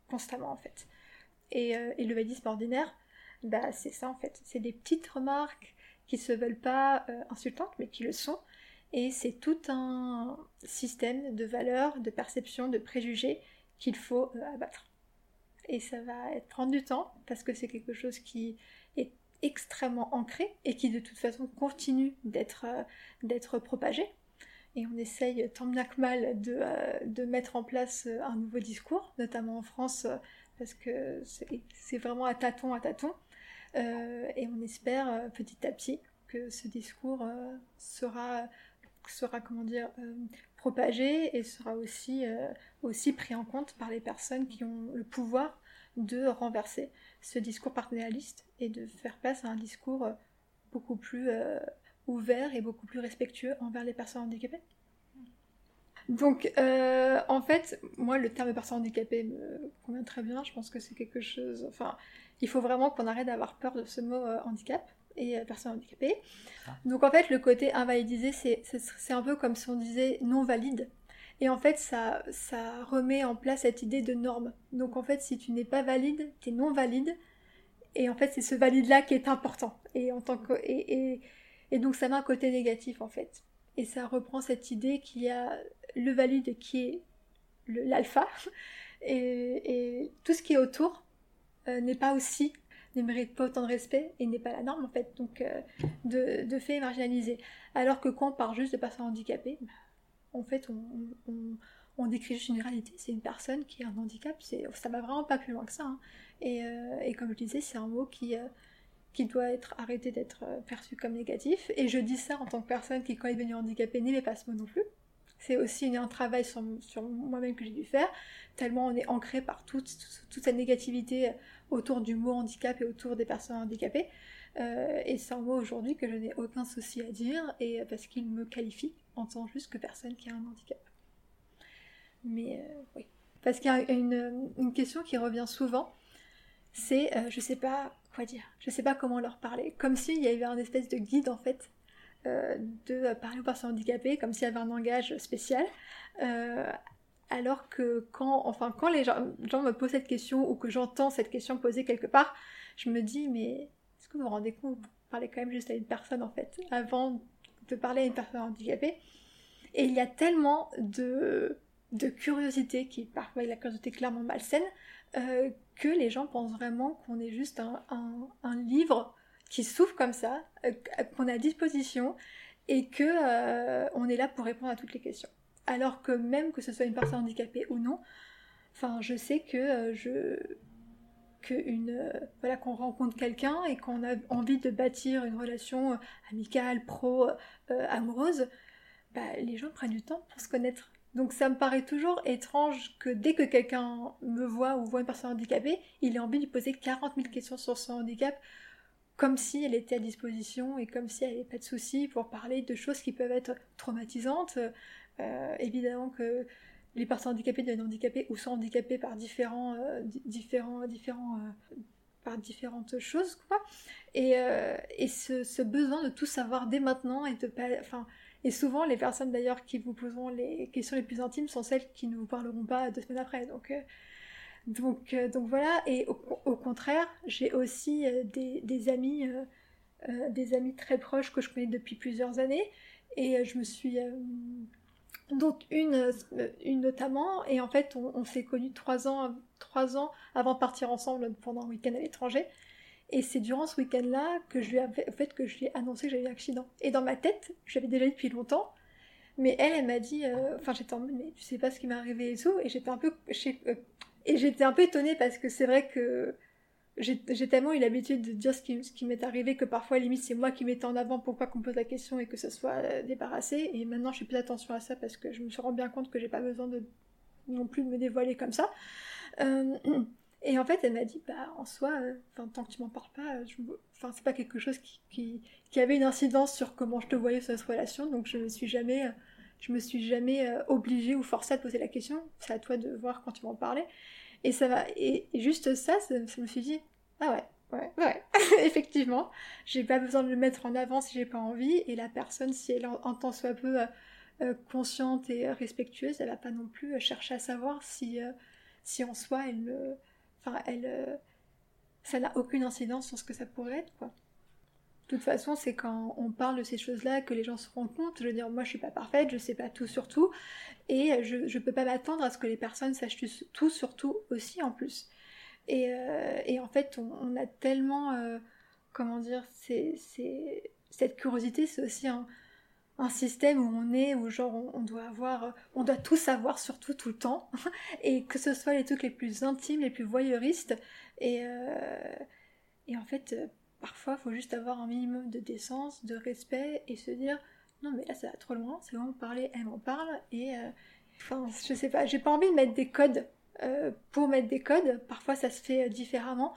constamment en fait. Et, et le validisme ordinaire, bah, c'est ça en fait. C'est des petites remarques qui se veulent pas euh, insultantes, mais qui le sont. Et c'est tout un système de valeurs, de perceptions, de préjugés qu'il faut euh, abattre. Et ça va prendre du temps, parce que c'est quelque chose qui est extrêmement ancré et qui de toute façon continue d'être euh, propagé. Et on essaye tant bien que mal de, de mettre en place un nouveau discours, notamment en France, parce que c'est vraiment à tâtons, à tâtons. Euh, et on espère euh, petit à petit que ce discours euh, sera, sera comment dire, propagé et sera aussi, aussi pris en compte par les personnes qui ont le pouvoir de renverser ce discours paternaliste et de faire place à un discours beaucoup plus ouvert et beaucoup plus respectueux envers les personnes handicapées. Donc, en fait, moi, le terme personne handicapée me convient très bien. Je pense que c'est quelque chose. Enfin, il faut vraiment qu'on arrête d'avoir peur de ce mot euh, handicap et euh, personne handicapée. Donc en fait, le côté invalidisé, c'est un peu comme si on disait non valide. Et en fait, ça, ça remet en place cette idée de norme. Donc en fait, si tu n'es pas valide, tu es non valide. Et en fait, c'est ce valide-là qui est important. Et, en tant que, et, et, donc ça met un côté négatif en fait. Et ça reprend cette idée qu'il y a le valide qui est l'alpha. Et, et tout ce qui est autour, n'est pas aussi, ne mérite pas autant de respect et n'est pas la norme en fait, donc euh, de, fait marginalisé. Alors que quand on parle juste de personnes handicapées, bah, en fait on, on, décrit juste une réalité, c'est une personne qui a un handicap, ça va vraiment pas plus loin que ça. Hein. Et, euh, et, comme je disais, c'est un mot qui, qui doit être arrêté d'être perçu comme négatif. Et je dis ça en tant que personne qui, quand est devenue handicapée, n'aimait pas ce mot non plus. C'est aussi un travail sur, sur moi-même que j'ai dû faire, tellement on est ancré par toute, toute cette négativité autour du mot handicap et autour des personnes handicapées. Euh, et c'est un mot aujourd'hui que je n'ai aucun souci à dire, et parce qu'il me qualifie en tant juste que personne qui a un handicap. Mais euh, oui. Parce qu'il y a une, question qui revient souvent, c'est euh, je sais pas quoi dire, je sais pas comment leur parler. Comme s'il y avait un espèce de guide en fait de parler aux personnes handicapées, comme s'il y avait un langage spécial. Alors que quand, enfin, quand les gens, me posent cette question ou que j'entends cette question posée quelque part, je me dis, mais est-ce que vous vous rendez compte Vous parlez quand même juste à une personne en fait, avant de parler à une personne handicapée? Et il y a tellement de, de curiosité, qui parfois la curiosité clairement malsaine, euh, que les gens pensent vraiment qu'on est juste un, un, livre qui s'ouvre comme ça, euh, qu'on a à disposition, et que euh, on est là pour répondre à toutes les questions alors que même que ce soit une personne handicapée ou non, enfin je sais que euh, je une euh, voilà qu'on rencontre quelqu'un et qu'on a envie de bâtir une relation euh, amicale, pro, amoureuse, bah, les gens prennent du temps pour se connaître. Donc ça me paraît toujours étrange que dès que quelqu'un me voit ou voit une personne handicapée, il ait envie de lui poser 40 000 questions sur son handicap, comme si elle était à disposition et comme si elle n'avait pas de soucis pour parler de choses qui peuvent être traumatisantes, euh, évidemment que les personnes handicapées deviennent handicapées ou sont handicapées par différents, euh, différents, différents euh, par différentes choses, quoi. Et, et ce, besoin de tout savoir dès maintenant et de pas, enfin, Et souvent, les personnes d'ailleurs qui vous poseront les questions les plus intimes sont celles qui ne vous parleront pas deux semaines après. Donc, donc, donc voilà. Et au, contraire, j'ai aussi des, amis, des amis très proches que je connais depuis plusieurs années. Et je me suis donc une, une notamment, et en fait on, s'est connus trois ans, trois ans avant de partir ensemble pendant un week-end à l'étranger. Et c'est durant ce week-end-là que je lui ai, fait, que je lui ai annoncé que j'avais eu un accident. Et dans ma tête, j'avais déjà eu depuis longtemps, mais elle, elle m'a dit, euh, enfin j'étais en mais tu sais pas ce qui m'est arrivé et tout, et j'étais un peu, euh, et j'étais un peu étonnée parce que c'est vrai que j'ai tellement eu l'habitude de dire ce qui, m'est arrivé que parfois, limite, c'est moi qui mettais en avant pour pas qu'on pose la question et que ça soit euh, débarrassé. Et maintenant, je fais plus attention à ça parce que je me suis rendu bien compte que j'ai pas besoin de non plus de me dévoiler comme ça. Euh, et en fait, elle m'a dit, bah, en soi, euh, tant que tu m'en parles pas, enfin, c'est pas quelque chose qui, avait une incidence sur comment je te voyais sur cette relation. Donc, je me suis jamais, je me suis jamais obligée ou forcée à te poser la question. C'est à toi de voir quand tu m'en parlais. Et ça va. Et, juste ça, ça, me suis dit, ah ouais, ouais, ouais, effectivement, j'ai pas besoin de le mettre en avant si j'ai pas envie. Et la personne, si elle entend soit peu euh, euh, consciente et respectueuse, elle va pas non plus chercher à savoir si, euh, si en soi, elle, enfin, elle, ça n'a aucune incidence sur ce que ça pourrait être, quoi. De toute façon, c'est quand on parle de ces choses-là que les gens se rendent compte. Je veux dire, moi, je suis pas parfaite, je sais pas tout sur tout, et je, ne peux pas m'attendre à ce que les personnes sachent tout sur tout aussi en plus. Et, euh, et en fait, on, a tellement, euh, comment dire, c'est, cette curiosité, c'est aussi un, un, système où on est, où genre on, doit avoir, on doit tout savoir sur tout tout le temps, et que ce soit les trucs les plus intimes, les plus voyeuristes, et, euh, et en fait Parfois, il faut juste avoir un minimum de décence, de respect et se dire non, mais là ça va trop loin, c'est bon, parler, elle m'en parle. Et euh, je sais pas, j'ai pas envie de mettre des codes euh, pour mettre des codes. Parfois, ça se fait euh, différemment.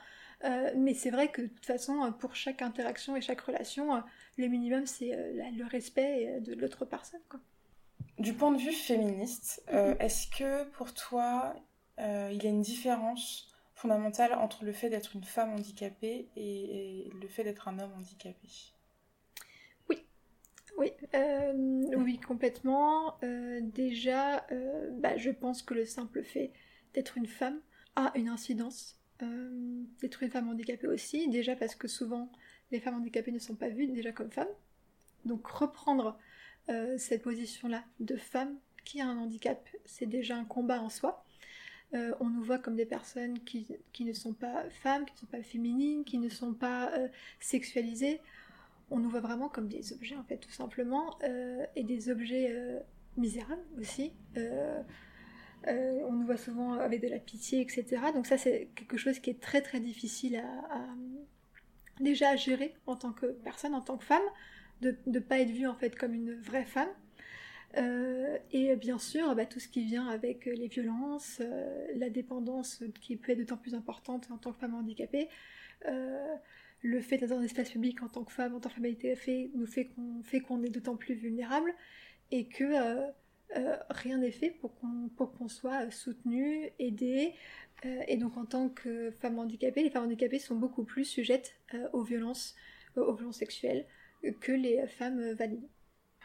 mais c'est vrai que de toute façon, pour chaque interaction et chaque relation, le minimum c'est le respect de l'autre personne. Du point de vue féministe, est-ce que pour toi, il y a une différence fondamentale entre le fait d'être une femme handicapée et, le fait d'être un homme handicapé Oui, oui, euh, oui, complètement. Euh, déjà, euh, bah, je pense que le simple fait d'être une femme a une incidence. d'être une femme handicapée aussi, déjà parce que souvent les femmes handicapées ne sont pas vues déjà comme femmes. Donc reprendre cette position-là de femme qui a un handicap, c'est déjà un combat en soi. Euh, on nous voit comme des personnes qui, ne sont pas femmes, qui ne sont pas féminines, qui ne sont pas euh, sexualisées. On nous voit vraiment comme des objets, en fait, tout simplement, euh, et des objets misérables aussi. on nous voit souvent avec de la pitié, etc. Donc ça, c'est quelque chose qui est très très difficile à, déjà à gérer en tant que personne, en tant que femme, de ne pas être vue en fait comme une vraie femme. Euh, et bien sûr, bah, tout ce qui vient avec les violences, euh, la dépendance qui peut être d'autant plus importante en tant que femme handicapée, euh, le fait d'être dans un espace public en tant que femme, en tant que femme nous fait qu'on fait est d'autant plus vulnérable et que rien n'est fait pour qu'on pour soit soutenu, aidé. et donc en tant que femme handicapée, les femmes handicapées sont beaucoup plus sujettes aux violences, aux violences sexuelles que les femmes valides.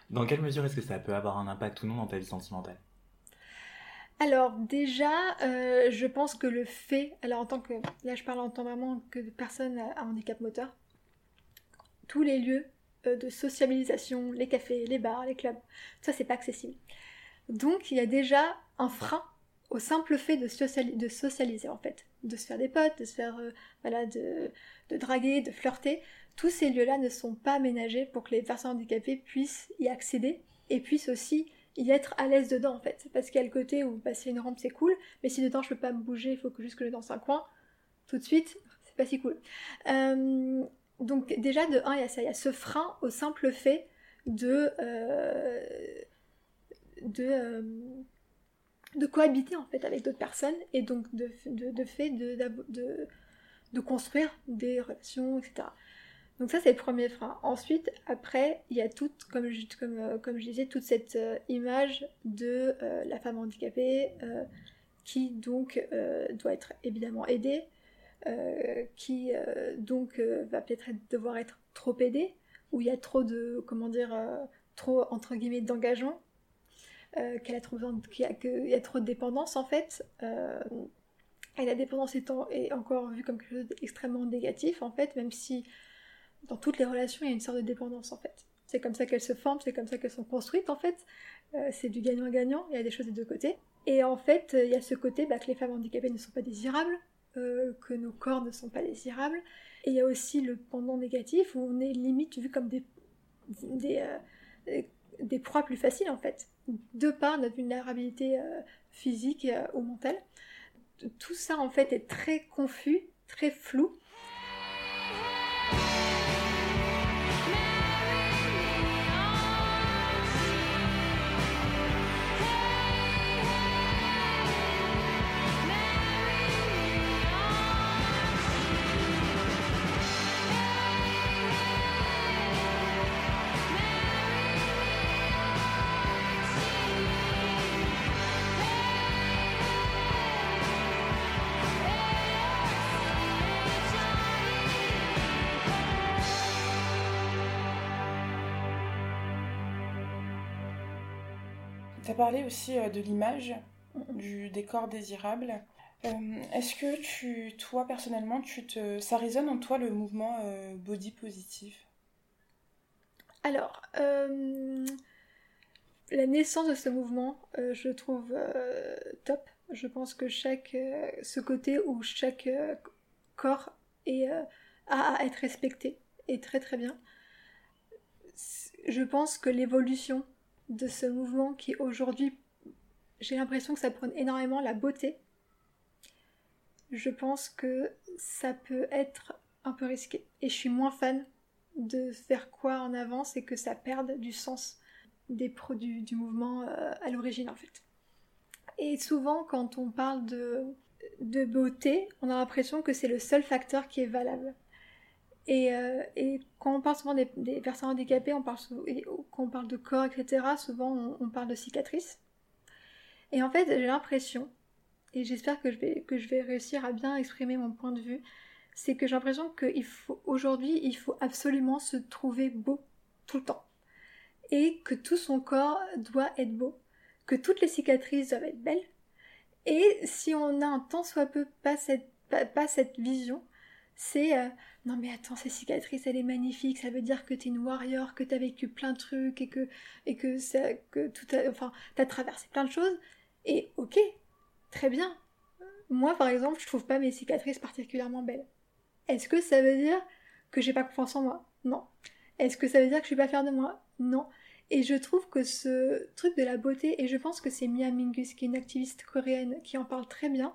Dans quelle mesure est-ce que ça peut avoir un impact ou non dans ta vie sentimentale? Alors déjà, euh, je pense que le fait, alors en tant que, là je parle en tant vraiment que de personnes à handicap moteur, tous les lieux euh, de sociabilisation, les cafés, les bars, les clubs, ça c'est pas accessible. Donc il y a déjà un frein au simple fait de, de socialiser en fait, de se faire des potes, de se faire, euh, voilà, de, de draguer, de flirter tous ces lieux-là ne sont pas aménagés pour que les personnes handicapées puissent y accéder et puissent aussi y être à l'aise dedans en fait. Parce qu'il y a le côté où passer une rampe c'est cool, mais si dedans je peux pas me bouger, il faut que juste que je danse un coin, tout de suite, c'est pas si cool. Euh, donc déjà de un, il y a ça, il y a ce frein au simple fait de euh, euh, de cohabiter en fait avec d'autres personnes et donc de, de, fait de, de construire des relations, etc. Donc ça c'est le premier frein. Ensuite, après, il y a toute, comme je, comme, euh, comme je disais, toute cette euh, image de euh, la femme handicapée qui donc doit être évidemment aidée, qui donc va peut-être devoir être trop aidée, où il y a trop de, comment dire, trop entre guillemets d'engagement, qu'elle a trop qu'il y, a trop de dépendance en fait. et la dépendance étant, est encore vue comme quelque chose d'extrêmement négatif en fait, même si dans toutes les relations il y a une sorte de dépendance en fait. C'est comme ça qu'elles se forment, c'est comme ça qu'elles sont construites en fait. c'est du gagnant-gagnant, il y a des choses des deux côtés. Et en fait, il y a ce côté bah, que les femmes handicapées ne sont pas désirables, euh, que nos corps ne sont pas désirables. Et il y a aussi le pendant négatif où on est limite vu comme des, des, euh, des proies plus faciles en fait, de par notre vulnérabilité euh, physique ou mentale. Tout ça en fait est très confus, très flou. Tu as parlé aussi euh, de l'image, du décor désirable. Euh, est-ce que toi personnellement, ça résonne en toi le mouvement euh, body positif? Alors, la naissance de ce mouvement, je trouve top. Je pense que chaque, ce côté où chaque corps est, a à être respecté est très très bien. Je pense que l'évolution de ce mouvement qui aujourd'hui, j'ai l'impression que ça prône énormément la beauté. Je pense que ça peut être un peu risqué. Et je suis moins fan de faire quoi en avance et que ça perde du sens des produits du mouvement euh, à l'origine en fait. Et souvent quand on parle de, de beauté, on a l'impression que c'est le seul facteur qui est valable. Euh, et, quand on parle souvent des, personnes handicapées, on parle quand on parle de corps, etc., souvent on, parle de cicatrices. Et en fait, j'ai l'impression, et j'espère que je, vais, que je vais réussir à bien exprimer mon point de vue, c'est que j'ai l'impression qu'aujourd'hui, il faut absolument se trouver beau tout le temps. Et que tout son corps doit être beau. Que toutes les cicatrices doivent être belles. Et si on a un tant soit peu pas cette, pas cette vision, c'est euh, non mais attends, cette cicatrice elle est magnifique, ça veut dire que t'es une warrior, que t'as vécu plein de trucs et que et que ça, que tout enfin t'as traversé plein de choses et ok, très bien. Moi par exemple, je trouve pas mes cicatrices particulièrement belles. Est-ce que ça veut dire que j'ai pas confiance en moi? Non. Est-ce que ça veut dire que je suis pas fière de moi? Non. Et je trouve que ce truc de la beauté, et je pense que c'est Mia Mingus, qui est une activiste coréenne, qui en parle très bien,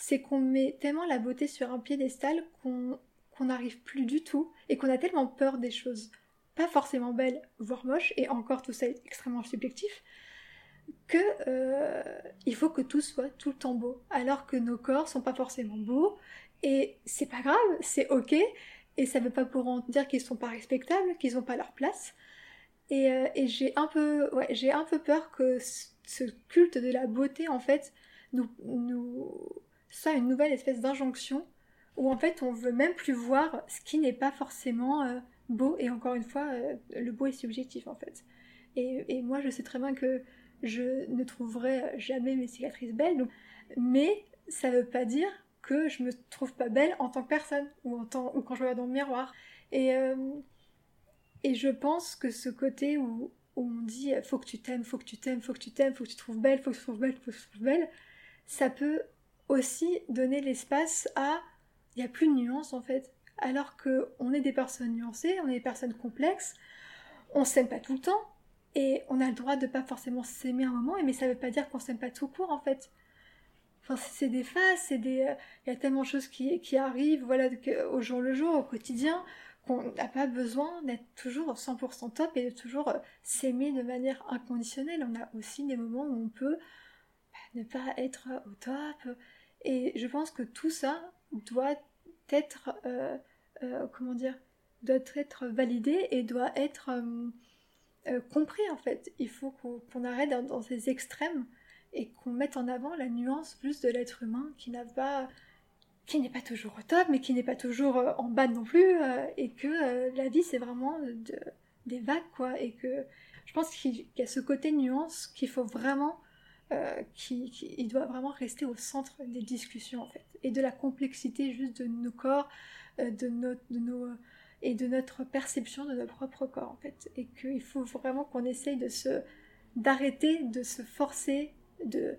c'est qu'on met tellement la beauté sur un piédestal qu'on n'arrive plus du tout et qu'on a tellement peur des choses pas forcément belles, voire moches, et encore tout ça est extrêmement subjectif, que euh, il faut que tout soit tout le temps beau, alors que nos corps sont pas forcément beaux, et c'est pas grave, c'est ok, et ça veut pas pour en dire qu'ils sont pas respectables, qu'ils ont pas leur place. Et, euh, et j'ai un peu, ouais, un peu peur que ce culte de la beauté en fait nous, nous ça une nouvelle espèce d'injonction où en fait on veut même plus voir ce qui n'est pas forcément euh, beau et encore une fois euh, le beau est subjectif en fait. Et, moi je sais très bien que je ne trouverai jamais mes cicatrices belles mais ça veut pas dire que je me trouve pas belle en tant que personne ou en tant ou quand je regarde dans le miroir. Et euh, et je pense que ce côté où, on dit faut que tu t'aimes faut que tu t'aimes faut que tu t'aimes faut que tu trouves belle faut que tu trouves belle faut que tu trouves belle ça peut aussi donner l'espace à il n'y a plus de nuances en fait. Alors que on est des personnes nuancées on est des personnes complexes on s'aime pas tout le temps et on a le droit de pas forcément s'aimer un moment mais ça veut pas dire qu'on s'aime pas tout court en fait. Enfin c'est des phases c'est des il y a tellement de choses qui, qui arrivent voilà au jour le jour au quotidien qu'on n'a pas besoin d'être toujours 100% top et de toujours euh, s'aimer de manière inconditionnelle. On a aussi des moments où on peut bah, ne pas être au top et je pense que tout ça doit être, euh, euh, comment dire, doit être validé et doit être euh, compris en fait. Il faut qu'on arrête dans, ces extrêmes et qu'on mette en avant la nuance plus de l'être humain qui n'a pas qui n'est pas toujours au top mais qui n'est pas toujours en bas non plus et que la vie c'est vraiment de, des vagues quoi et que je pense qu'il y a ce côté nuance qu'il faut vraiment, euh, qui, il doit vraiment rester au centre des discussions en fait, et de la complexité juste de nos corps, euh, de, notre, de nos et de notre perception de notre propre corps en fait, et qu'il faut vraiment qu'on essaye de se d'arrêter de se forcer de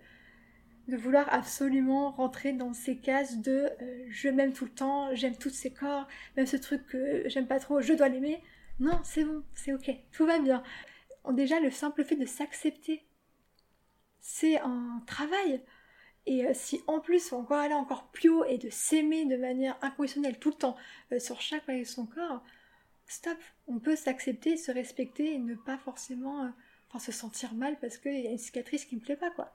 de vouloir absolument rentrer dans ces cases de euh, je m'aime tout le temps, j'aime tous ces corps, même ce truc que j'aime pas trop, je dois l'aimer. Non, c'est bon, c'est ok, tout va bien. Déjà, le simple fait de s'accepter, c'est un travail. Et euh, si en plus on va aller encore plus haut et de s'aimer de manière inconditionnelle tout le temps euh, sur chaque partie de son corps, stop, on peut s'accepter, se respecter et ne pas forcément enfin, se sentir mal parce qu'il y a une cicatrice qui me plaît pas quoi.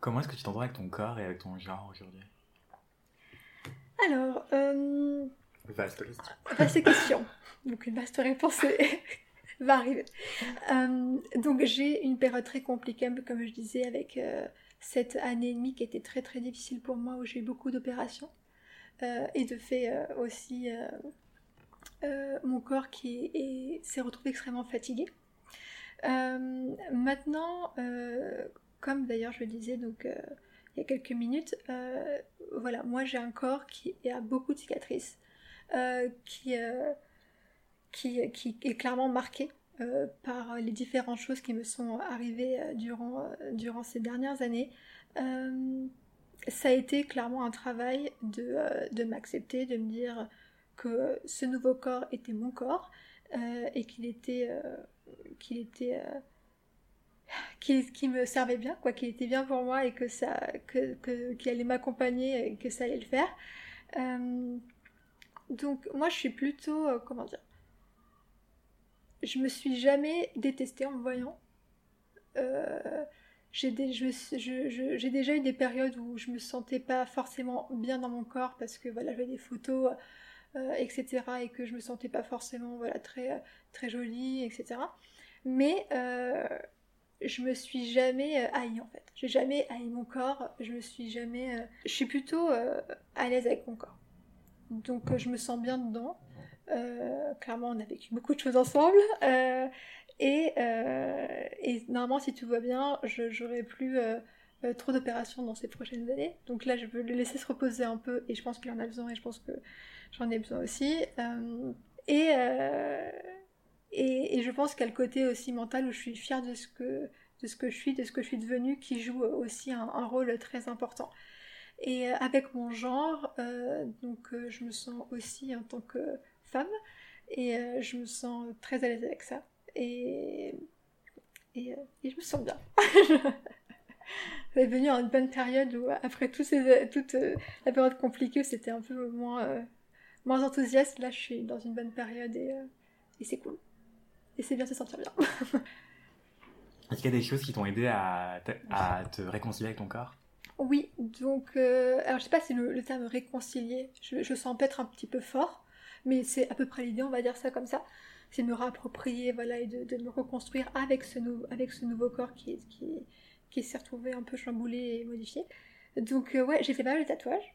Comment est-ce que tu t'entends avec ton corps et avec ton genre aujourd'hui? Alors, euh... vaste question. Vaste question. Donc une vaste réponse va arriver. Euh, donc j'ai une période très compliquée, comme je disais, avec euh, cette année et demie qui était très très difficile pour moi, où j'ai eu beaucoup d'opérations. Euh, et de fait aussi mon corps qui s'est retrouvé extrêmement fatigué. maintenant, comme d'ailleurs je le disais donc il y a quelques minutes, voilà, moi j'ai un corps qui a beaucoup de cicatrices, qui, qui, est clairement marqué par les différentes choses qui me sont arrivées durant, durant ces dernières années. ça a été clairement un travail de, de m'accepter, de me dire que ce nouveau corps était mon corps et qu'il était, qu'il était qui, me servait bien, quoi, qui était bien pour moi et que ça, que, qui allait m'accompagner et que ça allait le faire. Euh, donc moi je suis plutôt, euh, comment dire, je me suis jamais détestée en me voyant. Euh, j'ai déjà eu des périodes où je me sentais pas forcément bien dans mon corps parce que voilà j'avais des photos etc et que je me sentais pas forcément voilà très très jolie etc mais je me suis jamais euh, haï en fait. J'ai jamais haï mon corps, je me suis jamais. Euh, je suis plutôt euh, à l'aise avec mon corps. Donc je me sens bien dedans. Clairement, on a vécu beaucoup de choses ensemble. Et, et, normalement, si tout va bien, j'aurai plus trop d'opérations dans ces prochaines années. Donc là, je veux le laisser se reposer un peu et je pense qu'il en a besoin et je pense que j'en ai besoin aussi. et et, je pense qu'il y a le côté aussi mental où je suis fière de ce que, de ce que je suis, de ce que je suis devenue, qui joue aussi un, rôle très important. Et euh, avec mon genre, euh, donc euh, je me sens aussi en tant que femme, et je me sens très à l'aise avec ça. Et, et, je me sens bien. C'est venu à une bonne période où, après tout ces, toute la période compliquée, c'était un peu moins, moins enthousiaste. Là, je suis dans une bonne période et, et c'est cool et c'est bien de se sentir bien. Est-ce qu'il y a des choses qui t'ont aidé à, te réconcilier avec ton corps? Oui, donc, euh, alors je sais pas si le, terme réconcilier, je, sens peut-être un petit peu fort, mais c'est à peu près l'idée, on va dire ça comme ça. C'est me réapproprier, voilà, et de, me reconstruire avec ce, avec ce nouveau corps qui, qui, qui s'est retrouvé un peu chamboulé et modifié. Donc, euh, ouais, j'ai fait pas mal de tatouages.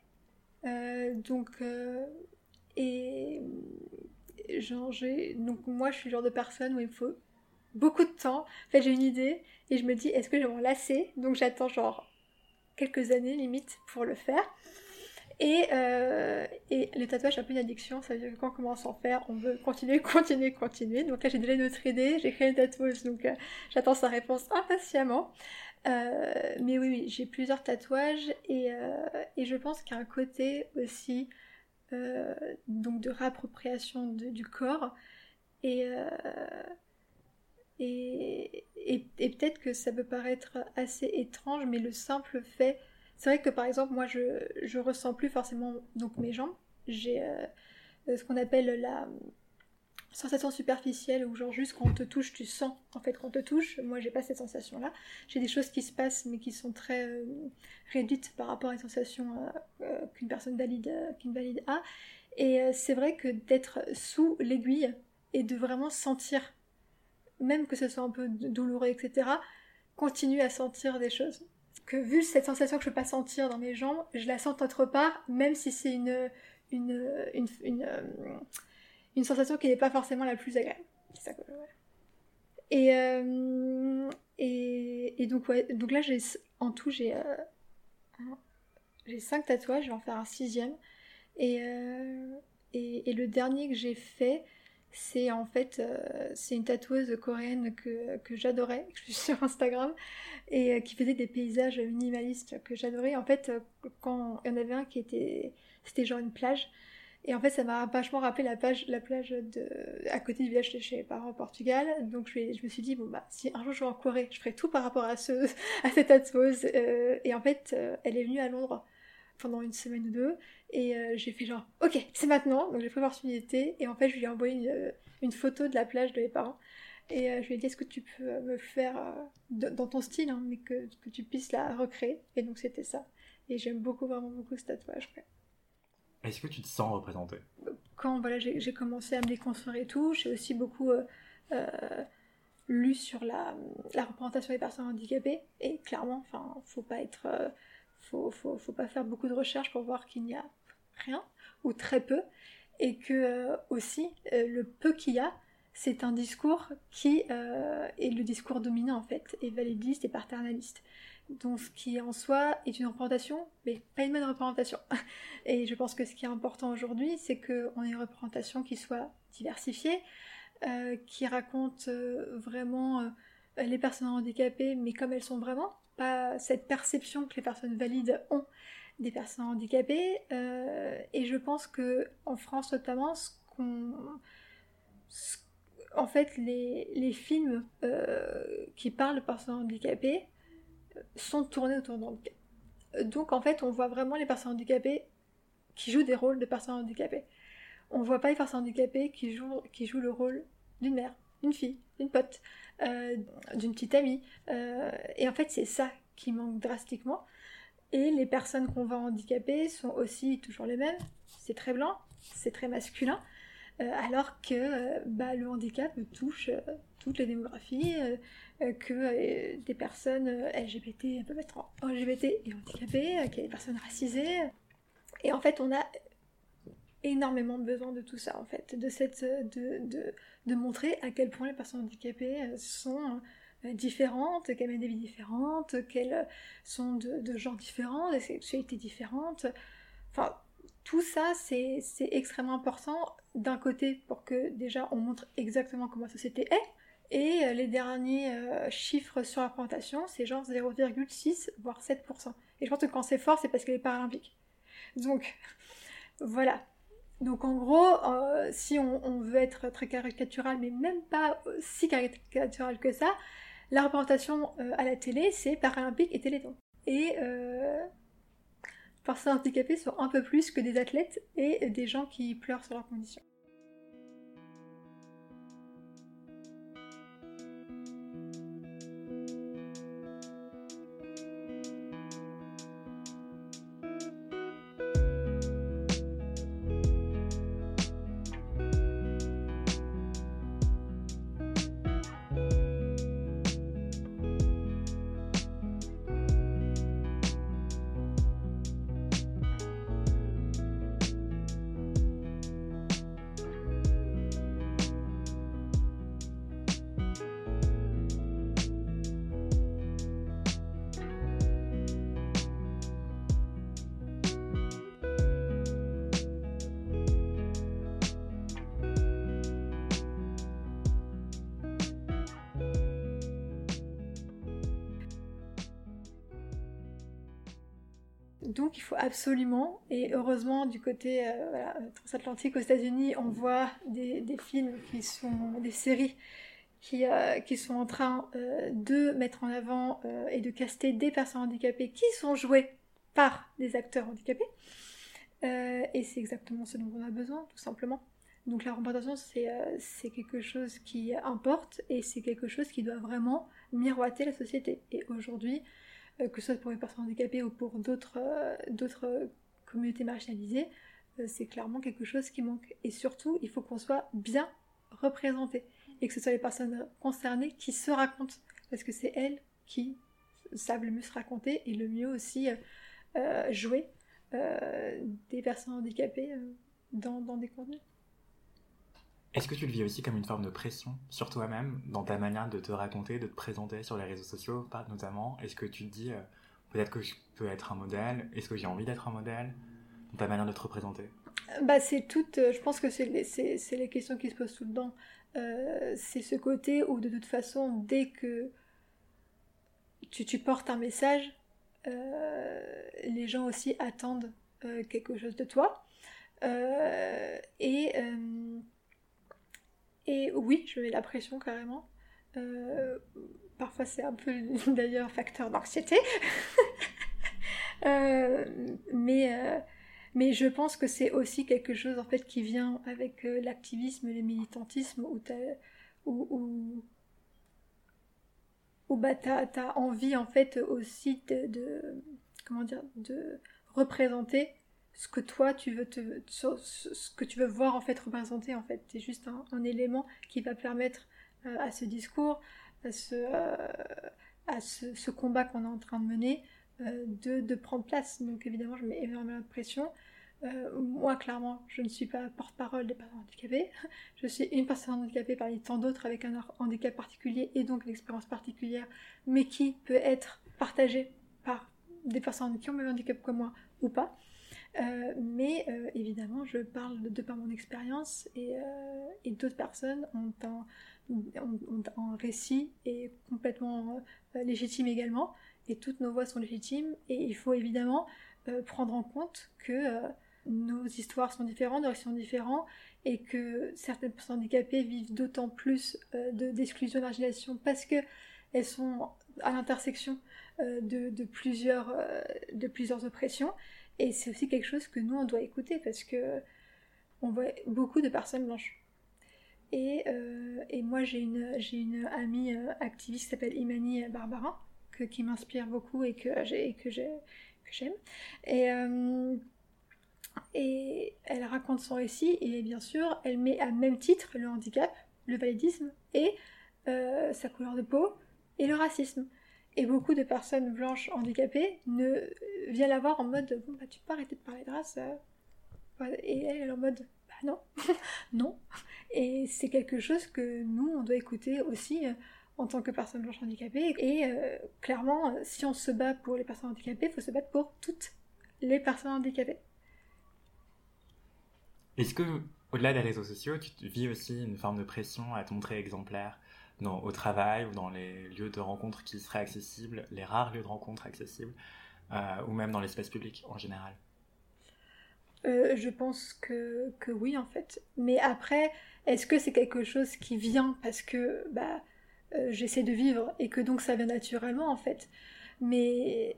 Euh, donc, et genre j'ai donc moi je suis le genre de personne où il me faut beaucoup de temps. En fait, j'ai une idée et je me dis est-ce que je vais m'en lasser? Donc j'attends genre quelques années limite pour le faire. Et, euh, et les tatouages, c'est un peu une addiction, ça veut dire que quand on commence à en faire, on veut continuer, continuer, continuer. Donc là, j'ai déjà une autre idée, j'ai créé une tatouage, donc euh, j'attends sa réponse impatiemment. Euh, mais oui, j'ai plusieurs tatouages et, et je pense qu'il y a un côté aussi euh, donc de réappropriation du corps. Euh, et, peut-être que ça peut paraître assez étrange, mais le simple fait, c'est vrai que par exemple, moi je, je ressens plus forcément donc mes jambes. J'ai euh, ce qu'on appelle la, sensation superficielle où genre juste quand on te touche tu sens en fait qu'on te touche. Moi j'ai pas cette sensation là j'ai des choses qui se passent mais qui sont très euh, réduites par rapport à une sensation euh, euh, qu'une personne valide qu'une valide a. Et c'est vrai que d'être sous l'aiguille et de vraiment sentir même que ce soit un peu douloureux etc continuer à sentir des choses que vu cette sensation que je peux pas sentir dans mes jambes je la sens autre part même si c'est une une, une, une une sensation qui n'est pas forcément la plus agréable. C'est ça que Et, euh, et, et, donc, ouais, donc là, j'ai, en tout, j'ai, euh, j'ai cinq tatouages, je vais en faire un sixième. Et, euh, et, et, le dernier que j'ai fait, c'est en fait euh, c'est une tatoueuse coréenne que, que j'adorais, que je suis sur Instagram, et euh, qui faisait des paysages minimalistes que j'adorais. En fait, euh, quand il y en avait un qui était, c'était genre une plage, et en fait ça m'a vachement rappelé la, plage, la plage de, à côté du village de chez mes parents au Portugal. Donc je, je me suis dit, bon bah si un jour je vais en Corée, je ferai tout par rapport à, ce, à cette tatoueuse. et en fait, elle est venue à Londres pendant une semaine ou deux. Et euh, j'ai fait genre, ok, c'est maintenant. Donc j'ai pris l'opportunité. Et en fait, je lui ai envoyé une, euh, une, photo de la plage de mes parents. Et euh, je lui ai dit, est-ce que tu peux me faire, dans ton style, hein, mais que, que, tu puisses la recréer. Et donc c'était ça. Et j'aime beaucoup, vraiment beaucoup ce tatouage. Est-ce que tu te sens représentée? Quand voilà, j'ai commencé à me déconstruire et tout, j'ai aussi beaucoup lu sur la, la, représentation des personnes handicapées. Et clairement, enfin, faut pas être faut, faut, faut pas faire beaucoup de recherches pour voir qu'il n'y a rien ou très peu. Et que euh, aussi euh, le peu qu'il y a c'est un discours qui euh, est le discours dominant en fait et validiste et paternaliste. Donc ce qui en soi est une représentation mais pas une bonne représentation. Et je pense que ce qui est important aujourd'hui c'est qu'on ait une représentation qui soit diversifiée qui raconte vraiment les personnes handicapées mais comme elles sont vraiment pas cette perception que les personnes valides ont des personnes handicapées. Euh, et je pense que en France notamment, en fait, les, les films euh, qui parlent de personnes handicapées euh, sont tournés autour de handicap. Donc en fait, on voit vraiment les personnes handicapées qui jouent des rôles de personnes handicapées. On voit pas les personnes handicapées qui jouent, qui jouent le rôle d'une mère, d'une fille, d'une pote, euh, d'une petite amie. Euh, et en fait, c'est ça qui manque drastiquement. Et les personnes qu'on voit handicapées sont aussi toujours les mêmes. C'est très blanc, c'est très masculin. Euh, alors que bah, le handicap touche toutes les démographies, que des personnes LGBT peuvent être LGBT et handicapées, qu'il y a des personnes racisées. Et en fait, on a énormément besoin de tout ça, en fait, de, cette, de, de, de montrer à quel point les personnes handicapées euh, sont euh, différentes, qu'elles mènent des vies différentes, qu'elles sont de, de genres différents, des sexualités différentes. Enfin, tout ça, c'est extrêmement important d'un côté pour que déjà on montre exactement comment la société est, et euh, les derniers chiffres sur la présentation, c'est genre 0,6 voire 7%. Et je pense que quand c'est fort, c'est parce qu'elle est paralympique. Donc, voilà. Donc en gros, euh, si on, veut être très caricatural, mais même pas si caricatural que ça, la représentation euh, à la télé, c'est Paralympique et Téléthon. Et euh, personnes handicapées sont un peu plus que des athlètes et des gens qui pleurent sur leurs conditions. Absolument, et heureusement du côté euh, transatlantique aux États-Unis, on voit des, films qui sont des séries qui, euh, sont en train euh, de mettre en avant et de caster des personnes handicapées qui sont jouées par des acteurs handicapés. et c'est exactement ce dont on a besoin, tout simplement. Donc la représentation, c'est quelque chose qui importe et c'est quelque chose qui doit vraiment miroiter la société. Et aujourd'hui, que ce soit pour les personnes handicapées ou pour d'autres euh, communautés marginalisées, euh, c'est clairement quelque chose qui manque. Et surtout, il faut qu'on soit bien représenté et que ce soit les personnes concernées qui se racontent, parce que c'est elles qui savent le mieux se raconter et le mieux aussi jouer des personnes handicapées dans, dans, des contenus. Est-ce que tu le vis aussi comme une forme de pression sur toi-même, dans ta manière de te raconter, de te présenter sur les réseaux sociaux, notamment? Est-ce que tu te dis, euh, peut-être que je peux être un modèle? Est-ce que j'ai envie d'être un modèle? Dans ta manière de te représenter? Bah, C'est toutes, euh, je pense que c'est les, les, questions qui se posent tout le temps. Euh, c'est ce côté où de toute façon, dès que tu, tu portes un message, les gens aussi attendent quelque chose de toi. et et oui, je mets la pression carrément. Euh, parfois c'est un peu d'ailleurs facteur d'anxiété. Euh, mais, euh, mais je pense que c'est aussi quelque chose en fait qui vient avec l'activisme le militantisme où tu où, bah, as, envie en fait aussi de, comment dire de représenter ce que toi tu veux te, ce que tu veux voir en fait représenter en fait. C'est juste un, élément qui va permettre euh, à ce discours à ce, euh, à ce, combat qu'on est en train de mener euh, de, de, prendre place. Donc évidemment je mets énormément de pression. Moi clairement je ne suis pas porte-parole des personnes handicapées. Je suis une personne handicapée parmi tant d'autres avec un handicap particulier et donc une expérience particulière mais qui peut être partagée par des personnes qui ont le même handicap que moi ou pas euh, mais euh, évidemment, je parle de, par mon expérience et, euh, d'autres personnes ont un, récit et complètement légitime également. Et toutes nos voix sont légitimes et il faut évidemment prendre en compte que nos histoires sont différentes, nos récits sont différents et que certaines personnes handicapées vivent d'autant plus d'exclusion et d'argilation parce que elles sont à l'intersection de, de, plusieurs, de plusieurs oppressions et c'est aussi quelque chose que nous, on doit écouter parce que on voit beaucoup de personnes blanches. Et, euh, moi, j'ai une, une amie euh, activiste qui s'appelle Imani Barbara, que, qui m'inspire beaucoup et que, j'ai, que, j'aime. Et, euh, et elle raconte son récit et bien sûr, elle met à même titre le handicap, le validisme et sa couleur de peau et le racisme. Et beaucoup de personnes blanches handicapées ne viennent la voir en mode bon bah tu peux arrêter de parler de race. Euh. Et elle est en mode bah non, non. Et c'est quelque chose que nous on doit écouter aussi euh, en tant que personnes blanches handicapées. Et euh, clairement, si on se bat pour les personnes handicapées, il faut se battre pour toutes les personnes handicapées. Est-ce que, au-delà des réseaux sociaux, tu vis aussi une forme de pression à te montrer exemplaire? Au travail ou dans les lieux de rencontre qui seraient accessibles, les rares lieux de rencontre accessibles, euh, ou même dans l'espace public en général euh, Je pense que, que, oui, en fait. Mais après, est-ce que c'est quelque chose qui vient parce que bah, euh, j'essaie de vivre et que donc ça vient naturellement, en fait? Mais,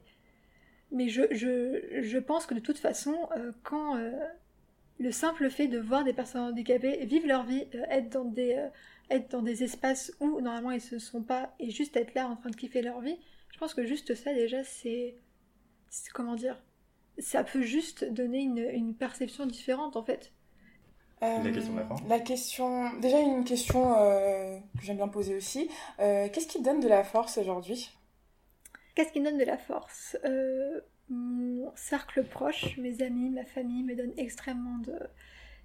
mais je, je, je pense que de toute façon, quand le simple fait de voir des personnes handicapées vivre leur vie, être dans des être dans des espaces où normalement ils se sont pas et juste être là en train de kiffer leur vie, je pense que juste ça déjà c'est comment dire ça peut juste donner une, une perception différente en fait. la question de la fin. La question, déjà une question euh, que j'aime bien poser aussi. Euh, qu'est-ce qui donne de la force aujourd'hui? Qu'est-ce qui donne de la force? Euh, Mon cercle proche, mes amis, ma famille me donnent extrêmement de,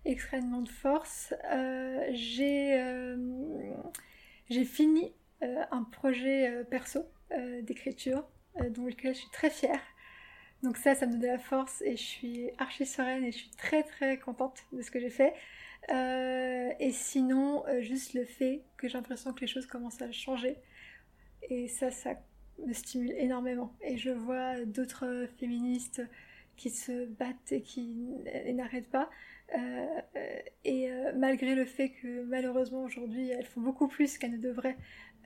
extrêmement de force. Euh, j'ai euh, j'ai fini euh, un projet perso d'écriture dont lequel je suis très fière. Donc ça, ça me donne de la force et je suis archi sereine et je suis très très contente de ce que j'ai fait. et sinon, juste le fait que j'ai l'impression que les choses commencent à changer. Et ça, ça me stimule énormément. Et je vois d'autres féministes qui se battent et qui n'arrêtent pas. Euh, et euh, malgré le fait que malheureusement aujourd'hui elles font beaucoup plus qu'elles ne devraient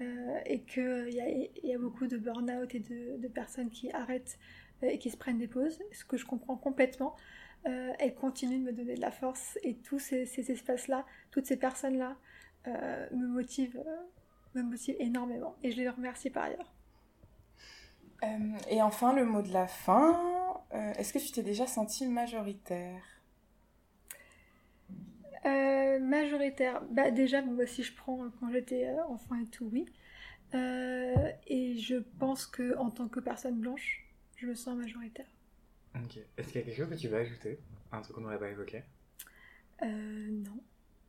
euh, et qu'il y a, beaucoup de burn-out et de, personnes qui arrêtent et qui se prennent des pauses, ce que je comprends complètement, elles continuent de me donner de la force et tous ces, ces espaces-là, toutes ces personnes-là me motivent, me motivent énormément et je les remercie par ailleurs. et enfin, le mot de la fin, est-ce que tu t'es déjà sentie majoritaire? Euh, majoritaire, bah déjà, moi si je prends quand j'étais euh, enfant et tout, oui. Euh, et je pense que en tant que personne blanche, je me sens majoritaire. Ok. Est-ce qu'il y a quelque chose que tu veux ajouter? Un truc qu'on n'aurait pas évoqué? Non.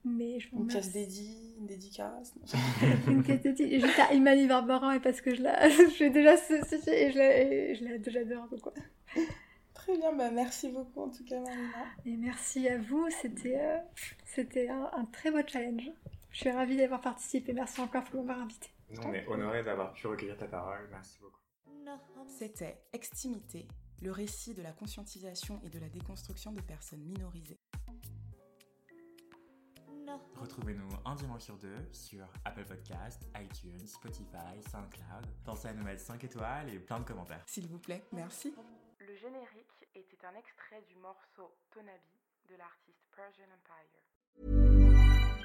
Mais je Une pièce dédiée, une dédicace. une pièce dédiée. Juste à Imani Barbaran et parce que je la, je déjà et je la, je la, j'adore quoi. Très bien, bah merci beaucoup en tout cas Marina. Et merci à vous, c'était euh, c'était un, un, très beau challenge. Je suis ravie d'avoir participé, merci encore pour m'avoir invité. on est honoré d'avoir pu recueillir ta parole, merci beaucoup. C'était Extimité, le récit de la conscientisation et de la déconstruction de personnes minorisées. Retrouvez-nous un dimanche sur deux sur Apple Podcast, iTunes, Spotify, SoundCloud. Pensez à nous mettre 5 étoiles et plein de commentaires. S'il vous plaît, merci. Le générique était un extrait du morceau Tonabi de l'artiste Persian Empire.